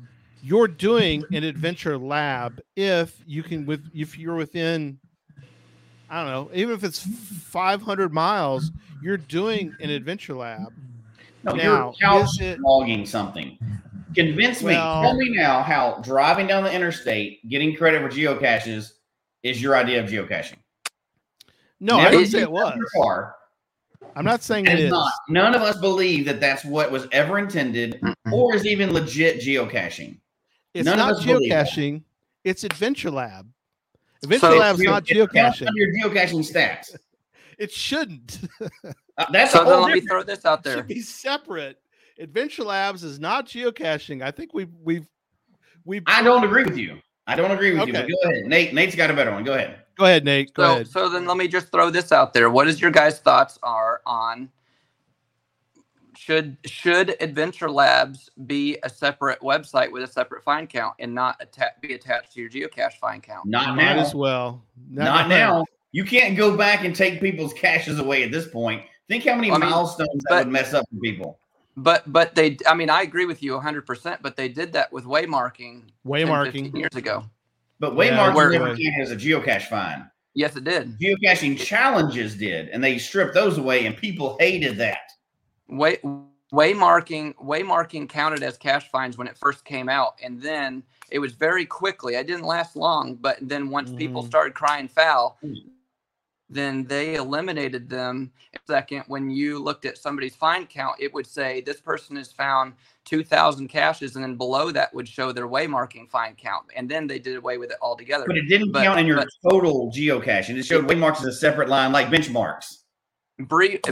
you're doing an adventure lab if you can with if you're within i don't know even if it's 500 miles you're doing an adventure lab No, Now, you're couch it- logging something. Convince me. Well- Tell me now how driving down the interstate, getting credit for geocaches, is your idea of geocaching. no i Never didn't say it was Car, i'm not saying and it it's not. None of us believe that that's what was ever intended, or is even legit geocaching. It's None of not us geocaching. It's Adventure Lab. Adventure So- Lab's not It's geocaching. on your geocaching stats. It shouldn't. Uh, that's so a then whole let me throw this out there. It should be separate. Adventure Labs is not geocaching. I think we've we've we. I don't agree with you. I don't agree with you. But go ahead, Nate. Nate's got a better one. Go ahead. Go ahead, Nate. Go so, ahead. so then let me just throw this out there. What is your guys' thoughts are on should should Adventure Labs be a separate website with a separate fine count and not atta- be attached to your geocache fine count? Not Might now. as well. Not now. You can't go back and take people's caches away at this point. Think how many I mean, milestones that would mess up for people. But but they I mean I agree with you 100%, but they did that with waymarking 10, 15 Waymarking. years ago. But Yeah, Waymark where- never came as a geocache fine. Yes, it did. Geocaching challenges did, and they stripped those away, and people hated that. Way waymarking waymarking counted as cache fines when it first came out and then it was very quickly it didn't last long but then once people Mhm. started crying foul Mm. Then they eliminated them second when you looked at somebody's fine count it would say this person has found 2,000 caches, and then below that would show their waymarking find count, and then they did away with it altogether. But it didn't But- count in your but- total geocaching. It showed waymarks as a separate line, like benchmarks. Brief,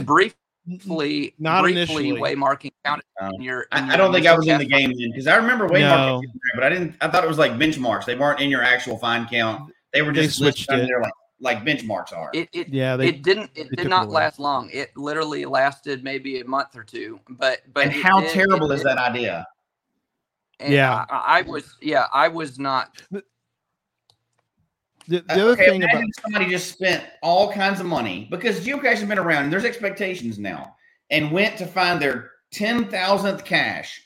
briefly, Not briefly, initially. waymarking counted Um, in your. in I, I don't think I was in the game then because I remember waymarking, No. but I didn't. I thought it was like benchmarks. They weren't in your actual find count. They were just listed switched under it. there like like benchmarks are. It it, Yeah, they it didn't it did not last long. It literally lasted maybe a month or two. But but and how did- terrible is did- that idea? and Yeah. I, I was yeah I was not the, the Uh, other okay, thing about somebody just spent all kinds of money because geocaching has been around and there's expectations now, and went to find their ten thousandth cache.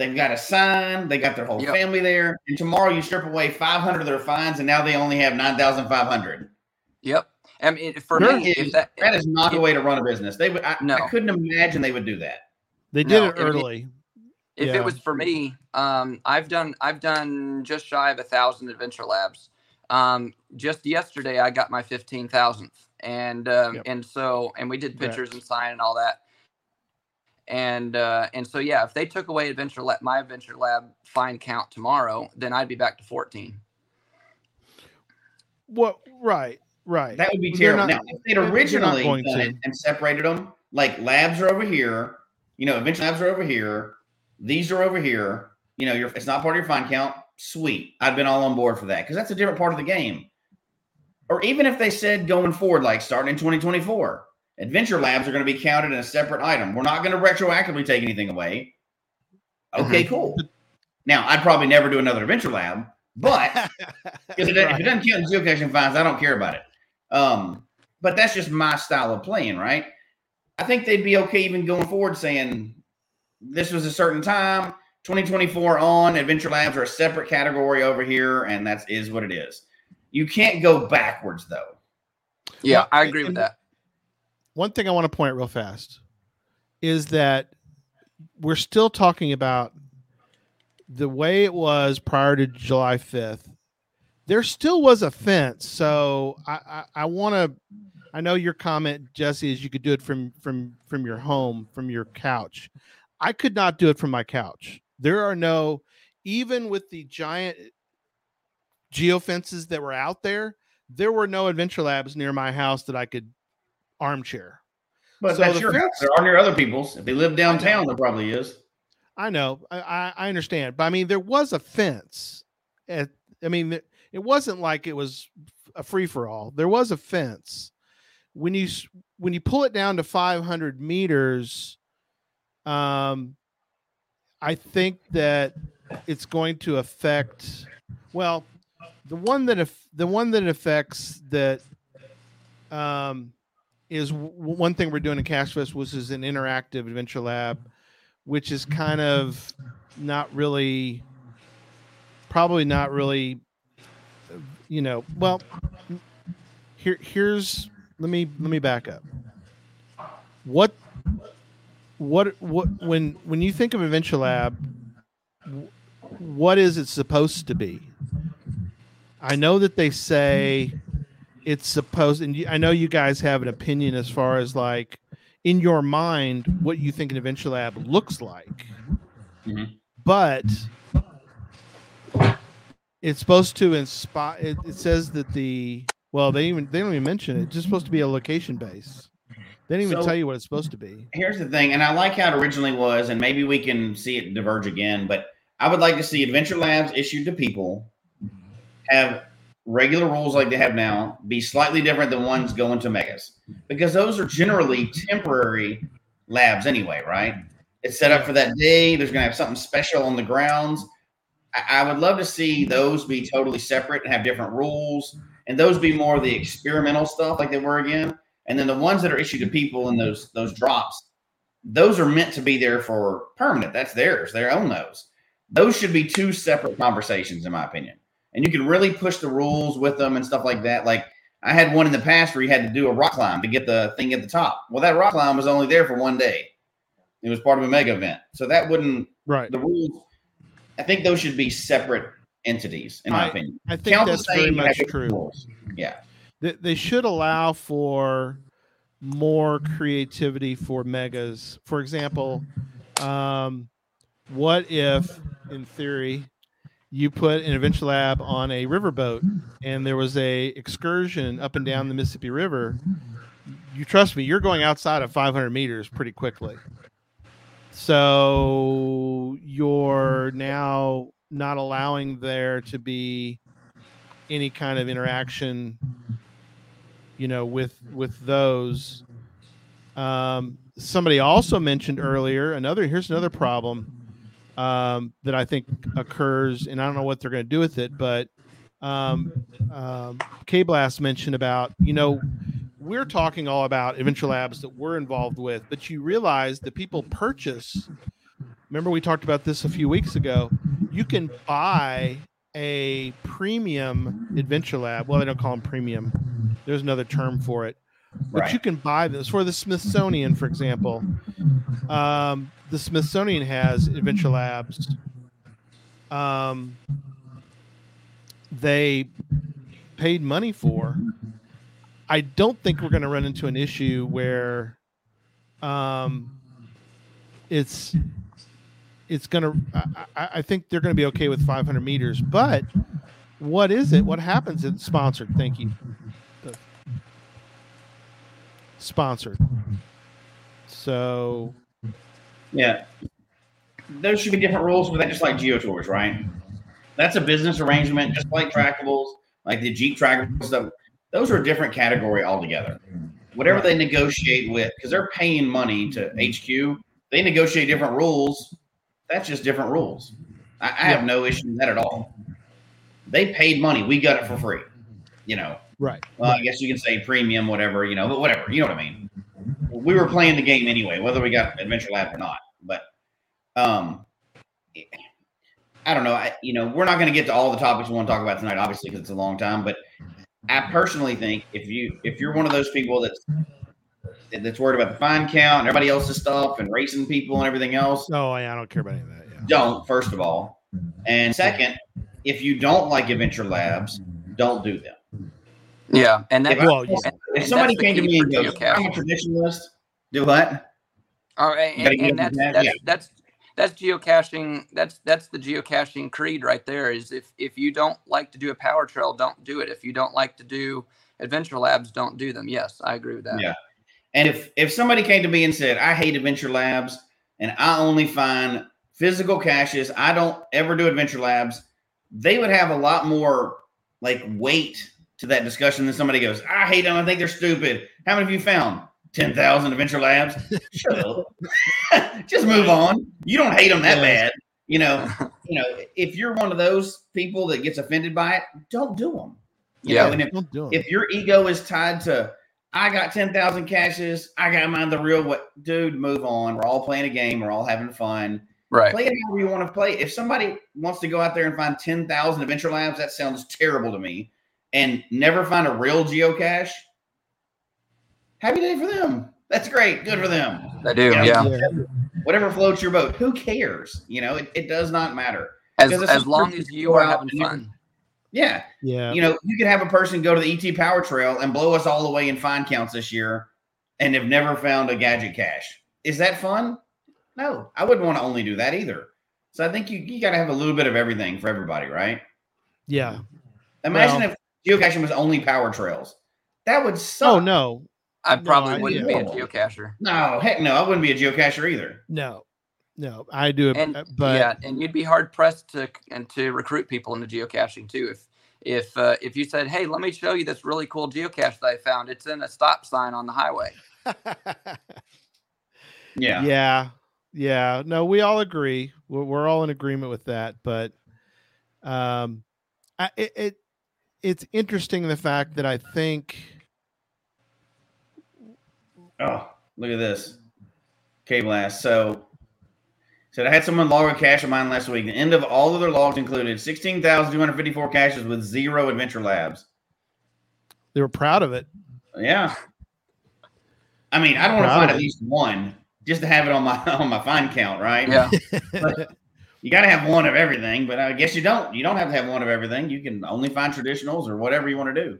They've got a sign, they got their whole Yep. family there, and tomorrow you strip away five hundred of their finds, and now they only have nine thousand five hundred. yep. I mean for Sure. me if that That is not the way to run a business. They would. I, No. I couldn't imagine they would do that. they did No, it it- it- early. if Yeah. it was for me, um, I've done I've done just shy of a thousand adventure labs. Um, just yesterday, I got my fifteen thousandth, and um, Yep. and so and we did pictures Correct. and sign and all that. And uh, and so yeah, if they took away adventure lab, my adventure lab fine count tomorrow, then I'd be back to fourteen. What? Right. Right. That would be terrible. not- now, if they'd originally going done to. it and separated them, like labs are over here, you know, adventure labs are over here, these are over here. You know, you're, it's not part of your fine count. Sweet, I've been all on board for that because that's a different part of the game. Or even if they said going forward, like starting in 2024, adventure labs are going to be counted in a separate item. We're not going to retroactively take anything away. Okay, cool. Now, I'd probably never do another adventure lab, but because it, if Right. it doesn't count in geocaching fines, I don't care about it. Um, but that's just my style of playing, right? I think they'd be okay even going forward saying this was a certain time, 2024 on, adventure labs are a separate category over here, and that's is what it is. You can't go backwards though. Yeah, Well, I agree with that. One thing I want to point out real fast is that we're still talking about the way it was prior to July 5th. There still was a fence, so I I, I want to. I know your comment, Jesse, is you could do it from from from your home, from your couch. I could not do it from my couch. There are no, even with the giant geofences that were out there, there were no adventure labs near my house that I could armchair. But So that's your house. fence- There are near other people's. If they live downtown, there probably is. I know, I, I, understand, but I mean, there was a fence. At, I mean, it- it wasn't like it was a free for all. There was a fence. When you when you pull it down to 500 meters, um, I think that it's going to affect. Well, the one that if the one that affects that um, is w- one thing we're doing in Cache Fest, which is an interactive adventure lab, which is kind of not really, probably not really, you know. Well, here here's let me let me back up. What what what when when you think of adventure lab, what is it supposed to be? I know that they say it's supposed, and I know you guys have an opinion as far as like in your mind what you think an adventure lab looks like, Mhm. but it's supposed to inspire. It, it says that the well, they even they don't even mention it. It's just supposed to be a location base. They didn't even So- tell you what it's supposed to be. Here's the thing, and I like how it originally was, and maybe we can see it diverge again, but I would like to see Adventure Labs issued to people have regular rules like they have now be slightly different than ones going to megas because those are generally temporary labs anyway, right? It's set up for that day. There's going to have something special on the grounds. I, I would love to see those be totally separate and have different rules, and those be more the experimental stuff like they were again. And then the ones that are issued to people in those those drops, those are meant to be there for permanent. That's theirs. They own those. Those should be two separate conversations, in my opinion. And you can really push the rules with them and stuff like that. Like I had one in the past where you had to do a rock climb to get the thing at the top. Well, that rock climb was only there for one day. It was part of a mega event. So that wouldn't Right. the rules. I think those should be separate entities, in my I- opinion. I think that's very same, you have much true. rules. Yeah. they, they should allow for more creativity for megas. For example, um, what if, in theory, you put an adventure lab on a riverboat and there was a excursion up and down the Mississippi River? You trust me, you're going outside of 500 meters pretty quickly. So you're now not allowing there to be any kind of interaction you know with with those um, somebody also mentioned earlier another here's another problem um, that i think occurs and i don't know what they're going to do with it but um, um, k-blast mentioned about you know we're talking all about adventure labs that we're involved with but you realize that people purchase remember we talked about this a few weeks ago you can buy a premium adventure lab. Well, they don't call them premium. There's another term for it. But Right. you can buy this for the Smithsonian, for example. Um, the Smithsonian has adventure labs. Um, they paid money for. I don't think we're going to run into an issue where um, it's it's gonna I, I think they're gonna be okay with 500 meters but what is it what happens if it's sponsored thank you sponsored so Yeah. There should be different rules for that, just like geotours, right? That's a business arrangement, just like trackables, like the Jeep trackables stuff. Those are a different category altogether. Whatever they negotiate with, because they're paying money to HQ, they negotiate different rules. That's just different rules. I, I have no issue with that at all. They paid money. We got it for free. You know, right well, I guess you can say premium, whatever, you know, but whatever. You know what I mean? We were playing the game anyway, whether we got Adventure Lab or not. But um, I don't know. I, you know, we're not going to get to all the topics we want to talk about tonight, obviously, because it's a long time. But I personally think if you if you're one of those people that's that's worried about the find count and everybody else's stuff and racing people and everything else, No, I, I don't care about any of that yeah don't first of all, and second, if you don't like Adventure Labs, don't do them. Yeah, and that If, Well, yeah. if somebody came to me and for goes, geocaching. "I'm a traditionalist," do what? Oh, All right, and, and, and that's that, that's, yeah. that's that's geocaching. That's that's the geocaching creed right there. Is if if you don't like to do a power trail, don't do it. If you don't like to do adventure labs, don't do them. Yes, I agree with that. Yeah. And if if somebody came to me and said, "I hate Adventure Labs and I only find physical caches, I don't ever do Adventure Labs," they would have a lot more like weight to that discussion than somebody goes, "I hate them. I think they're stupid." How many of you found ten thousand Adventure Labs? Shut up. Just move on. You don't hate them that bad. You know. You know. If you're one of those people that gets offended by it, don't do them. You Yeah. know, and if don't do it if your ego is tied to I got 10,000 caches, I got mine the real what dude, move on. We're all playing a game, we're all having fun. Right. Play it however you want to play. If somebody wants to go out there and find 10,000 adventure labs, that sounds terrible to me. And never find a real geocache. Happy day for them. That's great. Good for them. I do. Yeah. Yeah. yeah. Whatever floats your boat. Who cares? You know, it, it does not matter. As as long as you are having fun. Yeah. yeah You know, you could have a person go to the ET Power Trail and blow us all away in find counts this year and have never found a gadget cache. Is that fun? No, I wouldn't want to only do that either. So I think you, you got to have a little bit of everything for everybody, right? yeah Imagine Well- if geocaching was only power trails. That would suck. oh no I No, probably I- wouldn't yeah. be a geocacher. No, heck no. I wouldn't be a geocacher either. no no i do And uh, but yeah, and you'd be hard pressed to and to recruit people into geocaching too. If if uh, if you said, "Hey, let me show you this really cool geocache that I found. It's in a stop sign on the highway." Yeah. yeah yeah no we all agree we're, we're all in agreement with that but um I, it, it it's interesting the fact that i think Oh, look at this. K blast. So said I had someone log a cache of mine last week. The end of all of their logs included 16,254 caches with zero adventure labs. they were proud of it Yeah. I mean, I don't want to find at least one just to have it on my on my find count, right? Yeah. You got to have one of everything, but I guess you don't. You don't have to have one of everything. You can only find traditionals or whatever you want to do.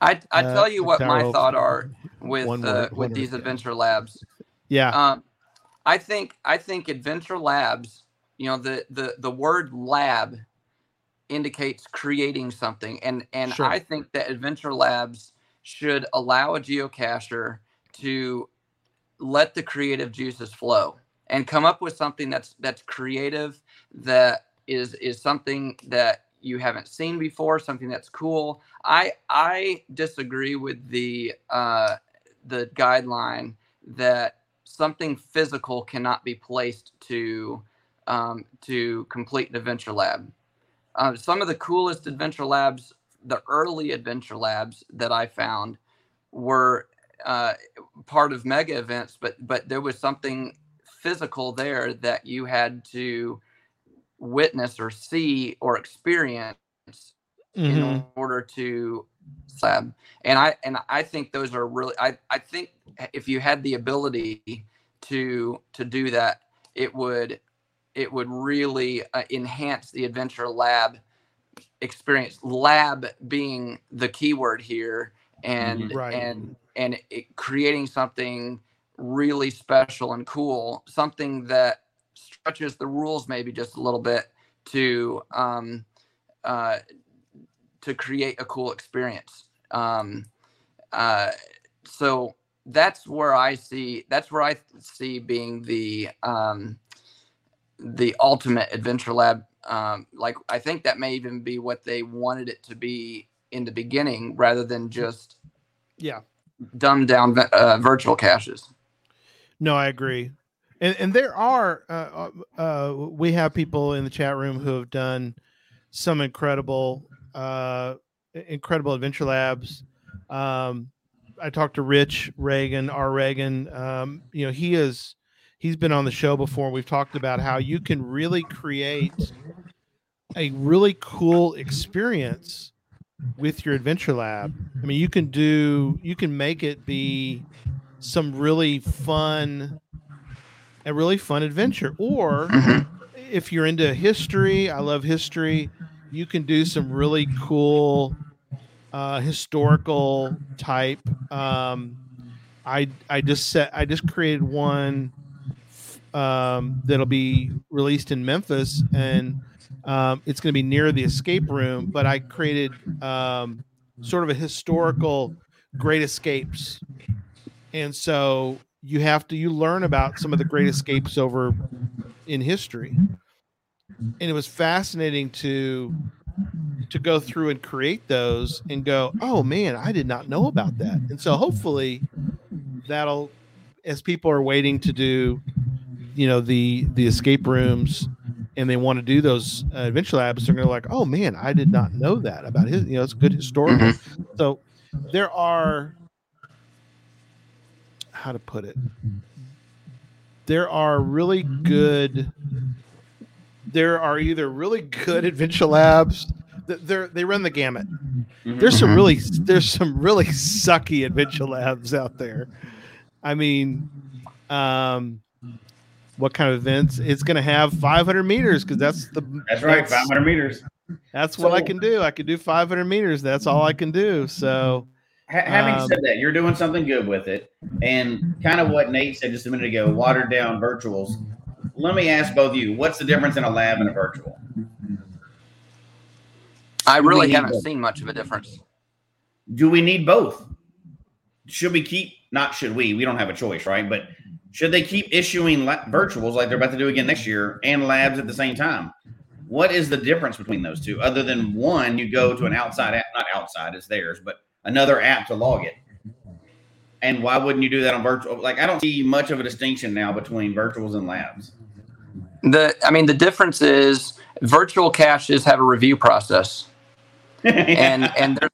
I I Uh, tell you what my Hope. thought are with One uh, word, with these word. adventure labs. yeah Um, I think I think adventure labs you know the the the word lab indicates creating something and and Sure. i think that adventure labs should allow a geocacher to let the creative juices flow and come up with something that's that's creative that is is something that you haven't seen before something that's cool i i disagree with the uh the guideline that something physical cannot be placed to um, to complete an adventure lab. Uh, some of the coolest adventure labs, the early adventure labs that I found, were uh, part of mega events, but but there was something physical there that you had to witness or see or experience in Mhm. order to lab and i and i think those are really i i think if you had the ability to to do that it would it would really uh, enhance the adventure lab experience lab being the keyword here and Mhm. Right. and and it, creating something really special and cool something that stretches the rules maybe just a little bit to um uh to create a cool experience. Um uh so that's where i see that's where i see being the um the ultimate adventure lab. Um like i think that may even be what they wanted it to be in the beginning rather than just Yeah. dumbed down uh, virtual caches No, I agree. And and there are uh, uh, uh, we have people in the chat room who have done some incredible uh, incredible adventure labs. Um, I talked to Rich Reagan, R. Reagan. Um, you know, he is he's been on the show before. We've talked about how you can really create a really cool experience with your adventure lab. I mean, you can do you can make it be some really fun a really fun adventure. Or if you're into history i love history you can do some really cool uh, historical type um, i i just set i just created one um, that'll be released in memphis and um, it's going to be near the escape room but i created um, sort of a historical great escapes and so you have to you learn about some of the great escapes over in history. And it was fascinating to to go through and create those and go oh man i did not know about that. And so hopefully that'll as people are waiting to do you know the the escape rooms and they want to do those uh, adventure labs they're gonna like oh man i did not know that about his you know it's good historical so there are how to put it. There are really good there are either really good adventure labs they're they run the gamut. Mhm. there's some Mhm. really there's some really sucky adventure labs out there. I mean um what kind of events? It's going to have 500 meters because that's the That's right, 500 meters. that's what i can do. I can do 500 meters. That's all i can do. So Ha- having Um, said that, you're doing something good with it, and kind of what Nate said just a minute ago, watered down virtuals. Let me ask both of you: What's the difference in a lab and a virtual? i really haven't both? seen much of a difference Do we need both? Should we keep? Not should we? We don't have a choice, right? But should they keep issuing la- virtuals like they're about to do again next year and labs at the same time? What is the difference between those two? Other than one, you go to an outside app, not outside, it's theirs, but another app to log it. And why wouldn't you do that on virtual? Like, I don't see much of a distinction now between virtuals and labs. the i mean the difference is virtual caches have a review process and and there's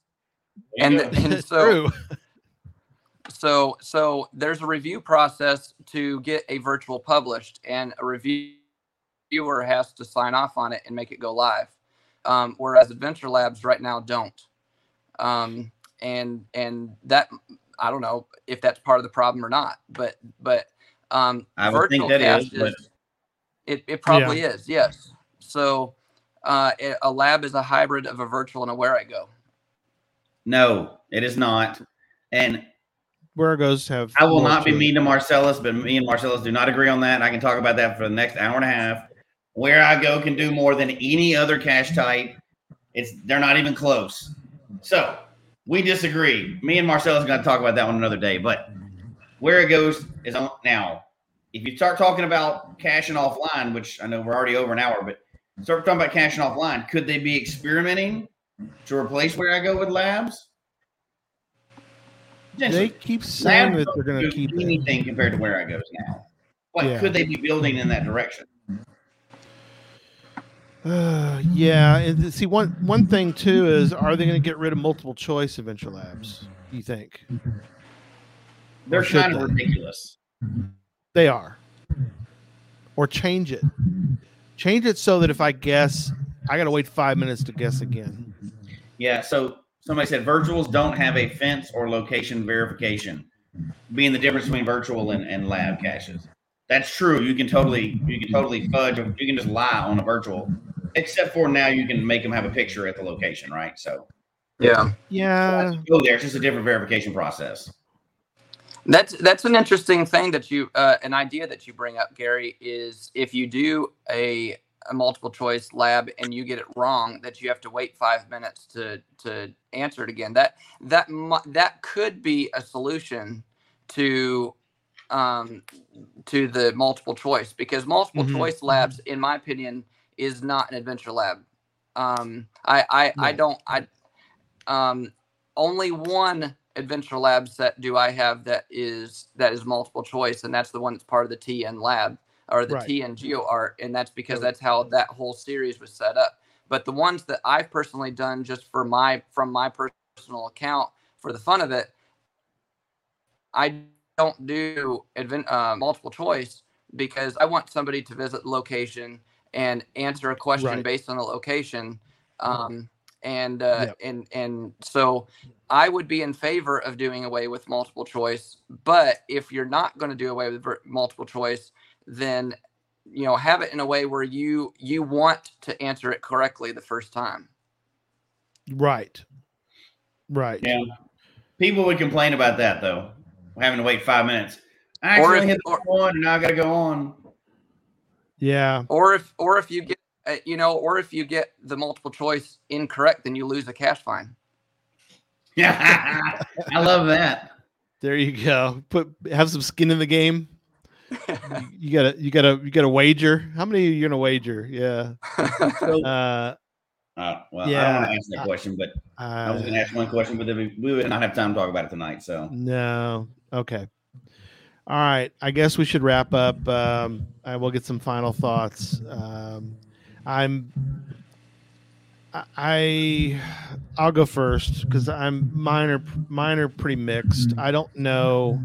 and, and so so so there's a review process to get a virtual published and a reviewer has to sign off on it and make it go live um, whereas adventure labs right now don't um, and and that i don't know if that's part of the problem or not but but um, I would think virtual that is, caches- but- it, it probably is yes so uh, it- a lab is a hybrid of a virtual and a Wherigo no, it is not. And Wherigos have. I will not be to mean to Marcellus, but me and Marcellus do not agree on that. I can talk about that for the next hour and a half. Wherigo can do more than any other cache type. It's they're not even close. So we disagree. Me and Marcellus are going to talk about that one another day. But Wherigo's is on now. If you start talking about caching offline, which I know we're already over an hour, but start talking about caching offline, could they be experimenting to replace Wherigo with labs? They keep saying that they're going to keep anything it. compared to Wherigos now. What yeah. could they be building in that direction? Uh, yeah, and see one one thing too is are they going to get rid of multiple choice Adventure Labs? Do you think? They're kind of they? ridiculous. They are. Or change it. Change it so that if I guess, I got to wait five minutes to guess again. Yeah. So somebody said virtuals don't have a fence or location verification, being the difference between virtual and, and lab caches. That's true. You can totally you can totally fudge. You can just lie on a virtual, except for now you can make them have a picture at the location, right? So yeah, yeah. So go there. It's just a different verification process. That's that's an interesting thing that you uh, an idea that you bring up, Gary. Is if you do a a multiple choice lab and you get it wrong, that you have to wait five minutes to to answer it again. That that that could be a solution to um, to the multiple choice because multiple mm-hmm. choice labs, in my opinion, is not an adventure lab. Um, I I, I don't I um, only one adventure lab set do I have that is that is multiple choice, and that's the one that's part of the TN lab or the right. TN Geo Art, and that's because that's how that whole series was set up. But the ones that I've personally done just for my from my personal account for the fun of it, I don't do advent, uh, multiple choice because I want somebody to visit the location and answer a question right. based on the location. Um, and uh, yep. and and so I would be in favor of doing away with multiple choice. But if you're not going to do away with multiple choice, then you know have it in a way where you you want to answer it correctly the first time. Right. Right. Yeah. People would complain about that though having to wait five minutes. I actually or if, hit the or, one, and now I got to go on. Yeah. Or if, or if you get, uh, you know, or if you get the multiple choice incorrect, then you lose a cache find. Yeah, I love that. There you go. Put have some skin in the game. you gotta, you gotta, you gotta wager. How many are you gonna wager? Yeah. uh, uh, well, yeah, I don't want to answer that question, but uh, I was going to ask one question, but we, we would not have time to talk about it tonight. So no, okay, all right. I guess we should wrap up. Um, I will get some final thoughts. Um, I'm, I, I'll go first because I'm mine are mine are pretty mixed. I don't know.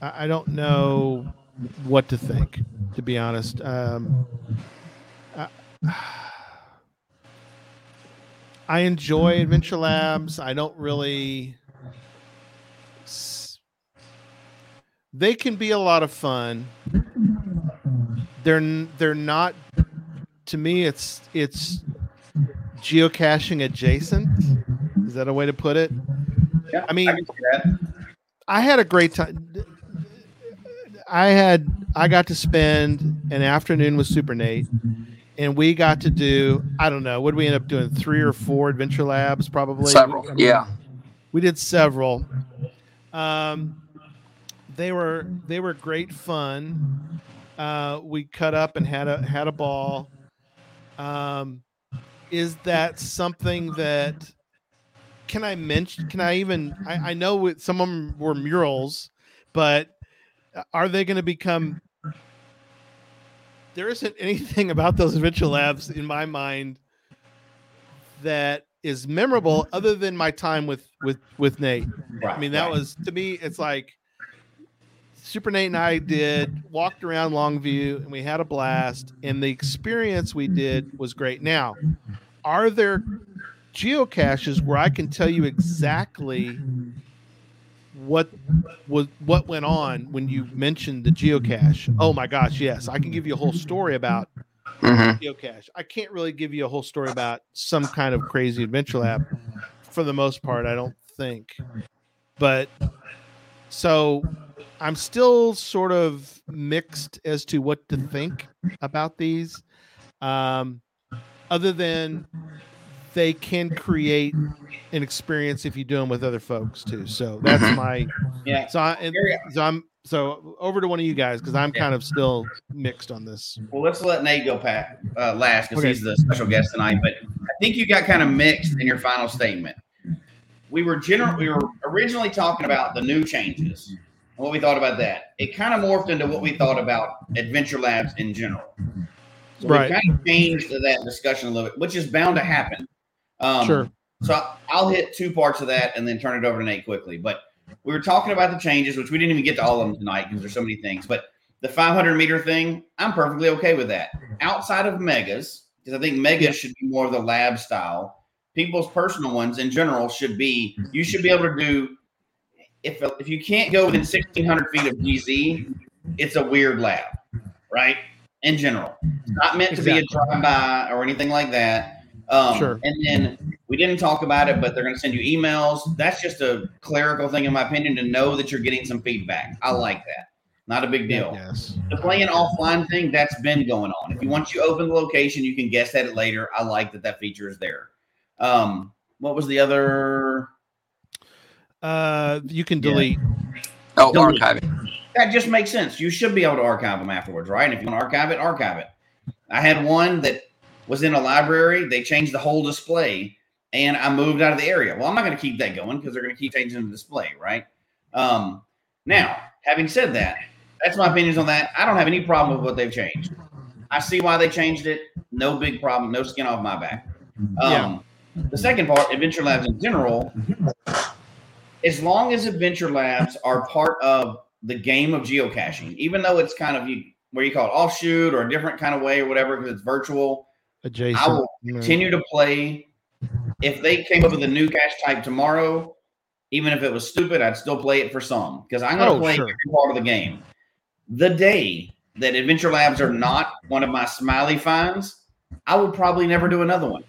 I don't know what to think, to be honest. Um, I, I enjoy Adventure Labs. I don't really. They can be a lot of fun. They're they're not. To me, it's it's geocaching adjacent. Is that a way to put it? Yeah, I mean, I, I had a great time. I had I got to spend an afternoon with Super Nate and we got to do I don't know what did we end up doing three or four adventure labs probably several I mean, yeah we did several um, they were they were great fun uh, we cut up and had a had a ball um, is that something that can I mention can I even I, I know some of them were murals but are they going to become there isn't anything about those adventure labs in my mind that is memorable other than my time with with with Nate. Right, I mean, that right. was to me. It's like Super Nate and I did walked around Longview and we had a blast, and the experience we did was great. Now, are there geocaches where I can tell you exactly what was what went on when you mentioned the geocache. Oh my gosh, yes, I can give you a whole story about mm-hmm. geocache. I can't really give you a whole story about some kind of crazy adventure lab. For the most part, I don't think. But so I'm still sort of mixed as to what to think about these. Um, other than they can create an experience if you do them with other folks too. So that's Mhm. my Yeah. so, I, and, so I'm so over to one of you guys because I'm Yeah. kind of still mixed on this. Well, let's let Nate go Pat, uh, last because Okay. he's the special guest tonight. But I think you got kind of mixed in your final statement. We were general. We were originally talking about the new changes and what we thought about that. It kind of morphed into what we thought about Adventure Labs in general. So Right. we kind of changed that discussion a little bit, which is bound to happen. Um, Sure. So I'll hit two parts of that and then turn it over to Nate quickly. But we were talking about the changes, which we didn't even get to all of them tonight because there's so many things. But the 500 meter thing, I'm perfectly okay with that. Outside of megas, because I think megas should be more of the lab style. People's personal ones in general should be. You should be able to do. If if you can't go within 1,600 feet of GZ, it's a weird lab, right? In general, it's not meant to be a drive-by or anything like that. Um, Sure. And then we didn't talk about it, but they're going to send you emails. That's just a clerical thing, in my opinion, to know that you're getting some feedback. I like that. Not a big deal. Yes. The playing offline thing, that's been going on. If you once you open the location, you can guess at it later. I like that that feature is there. Um, what was the other? Uh, you can Yeah. delete. Oh, Delete. archiving. That just makes sense. You should be able to archive them afterwards, right? And if you want to archive it, archive it. I had one that was in a library. They changed the whole display, and I moved out of the area. Well, I'm not going to keep that going because they're going to keep changing the display, right? Um, now, having said that, that's my opinions on that. I don't have any problem with what they've changed. I see why they changed it. No big problem. No skin off my back. Um, The second part, Adventure Labs in general, mm-hmm. as long as Adventure Labs are part of the game of geocaching, even though it's kind of you where you call it offshoot or a different kind of way or whatever because it's virtual, Adjacent. I will continue to play. If they came up with a new cache type tomorrow, even if it was stupid, I'd still play it for some because I'm going to Oh, play sure. every part of the game. The day that Adventure Labs are not one of my smiley finds, I will probably never do another one.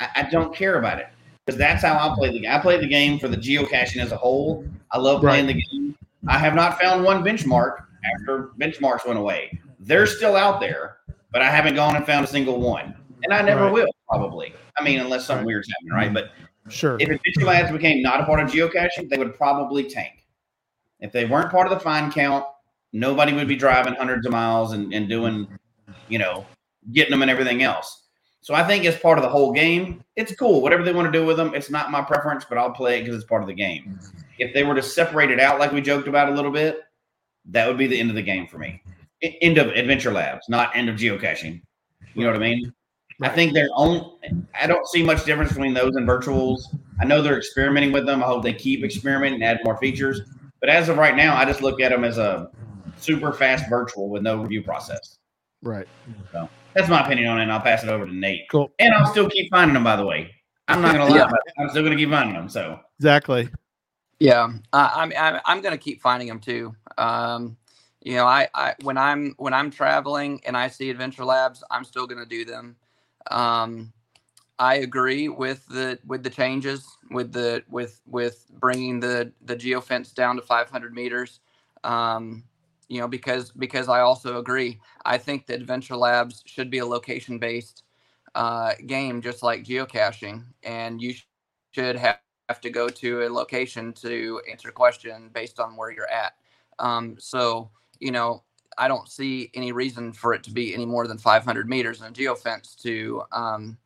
I, I don't care about it because that's how I play the game. I play the game for the geocaching as a whole. I love playing the game. I have not found one benchmark after benchmarks went away. They're still out there, but I haven't gone and found a single one, and I never Right. will probably. I mean, unless something weird's happening, right? But Sure. if Adventure Labs became not a part of geocaching, they would probably tank. If they weren't part of the find count, nobody would be driving hundreds of miles and, and doing, you know, getting them and everything else. So I think it's part of the whole game, it's cool. Whatever they want to do with them, it's not my preference, but I'll play it because it's part of the game. Mm-hmm. If they were to separate it out like we joked about a little bit, that would be the end of the game for me. Mm-hmm. E- End of Adventure Labs, not end of geocaching. You know what I mean? I think they're own. I don't see much difference between those and virtuals. I know they're experimenting with them. I hope they keep experimenting and add more features. But as of right now, I just look at them as a super fast virtual with no review process. right. That's my opinion on it. And I'll pass it over to Nate. Cool. And I'll still keep finding them. By the way, I'm not gonna lie. Yeah. about it. I'm still gonna keep finding them. So Exactly. Yeah, uh, I'm I'm I'm gonna keep finding them too. Um, you know, I, I when I'm when I'm traveling and I see Adventure Labs, I'm still gonna do them. Um, I agree with the with the changes with the with with bringing the the geofence down to 500 meters. Um, you know, because because I also agree. I think that Adventure Labs should be a location based uh, game, just like geocaching, and you sh- should have have to go to a location to answer a question based on where you're at. Um, so, you know, I don't see any reason for it to be any more than 500 meters in a geofence to um,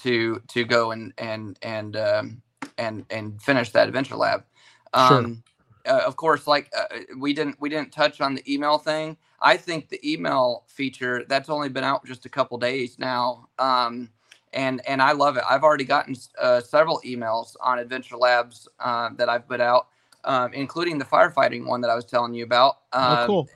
to to go and and and um, and and finish that adventure lab. Um, uh, of course, like uh, we didn't we didn't touch on the email thing. I think the email feature that's only been out just a couple days now. Um, and and I love it. I've already gotten uh, several emails on Adventure Labs uh, that I've put out, um, including the firefighting one that I was telling you about. Oh, Uh, cool.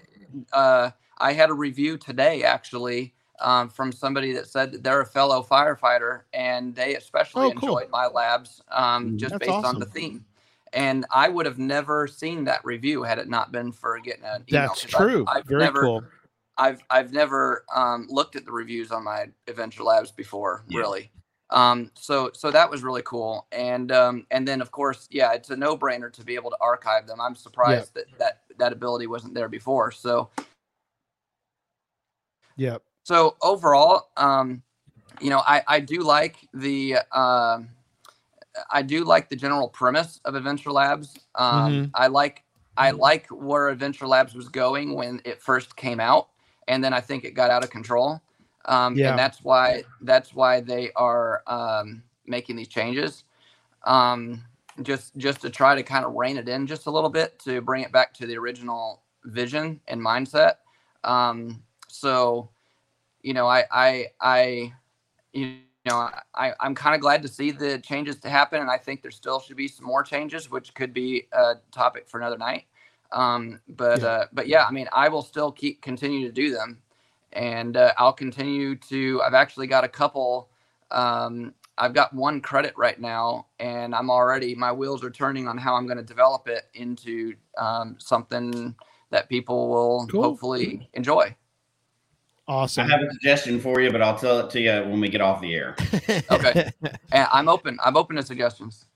uh, I had a review today actually um, from somebody that said that they're a fellow firefighter and they especially Oh, cool. enjoyed my labs um, just That's based on the theme. And I would have never seen that review had it not been for getting an email. That's true. I've Very never, cool. I've I've never um, looked at the reviews on my Adventure Labs before, Yeah. really. Um, so so that was really cool. And um, and then of course, yeah, it's a no brainer to be able to archive them. I'm surprised that that that ability wasn't there before. So yeah. So overall, um, you know, I, I do like the uh, I do like the general premise of Adventure Labs. Um, Mhm. I like I like where Adventure Labs was going when it first came out, and then I think it got out of control. Um, Yeah. And that's why that's why they are um, making these changes. Um, just just to try to kind of rein it in just a little bit to bring it back to the original vision and mindset. Um, so, you know, I I I you know I I'm kind of glad to see the changes to happen, and I think there still should be some more changes, which could be a topic for another night. Um, but Yeah. uh, but yeah, I mean, I will still keep continue to do them, and uh, I'll continue to. I've actually got a couple. Um, I've got one credit right now, and I'm already my wheels are turning on how I'm going to develop it into um, something that people will Cool. hopefully enjoy. I have a suggestion for you, but I'll tell it to you when we get off the air. Okay. I'm open. I'm open to suggestions.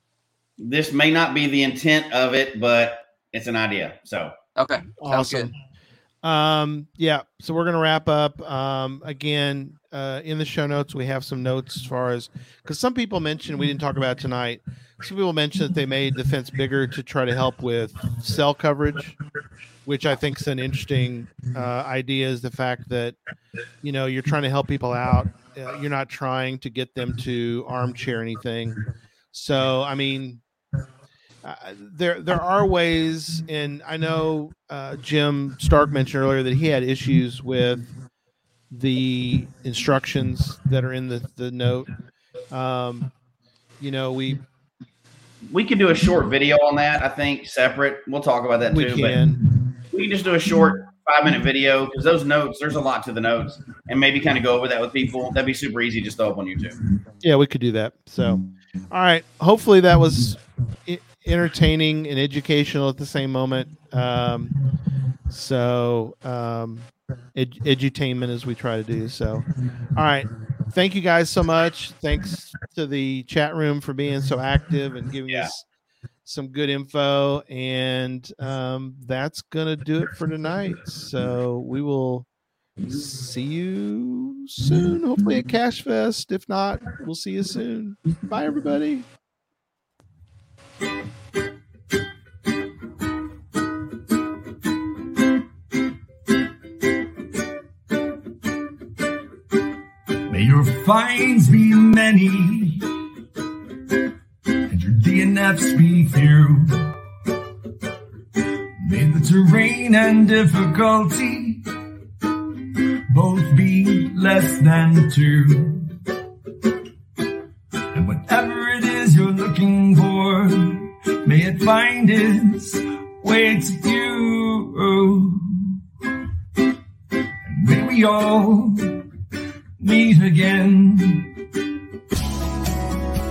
This may not be the intent of it, but it's an idea. So Okay. Sounds good. awesome. Um, yeah. So we're gonna wrap up. Um, again, uh, in the show notes we have some notes as far as because some people mentioned we didn't talk about it tonight. Some people mentioned that they made the fence bigger to try to help with cell coverage, which I think is an interesting uh, idea. Is the fact that you know you're trying to help people out. Uh, you're not trying to get them to armchair anything. So I mean, uh, there there are ways, and I know uh, Jim Stark mentioned earlier that he had issues with the instructions that are in the the note. Um, you know, we we could do a short video on that. I think separate. We'll talk about that we too. can. We can just do a short five minute video because those notes, there's a lot to the notes, and maybe kind of go over that with people. That'd be super easy. Just throw up on YouTube. Yeah, we could do that. So, all right. Hopefully, that was entertaining and educational at the same moment. Um, so, um, ed- edutainment as we try to do. So, all right. Thank you guys so much. Thanks to the chat room for being so active and giving Yeah. us some good info. And um, that's gonna do it for tonight. So we will see you soon. Hopefully at Cache Fest. If not, we'll see you soon. Bye, everybody. May your finds be many DNFs be few. May the terrain and difficulty both be less than two. And whatever it is you're looking for, may it find its way to you. And may we all meet again.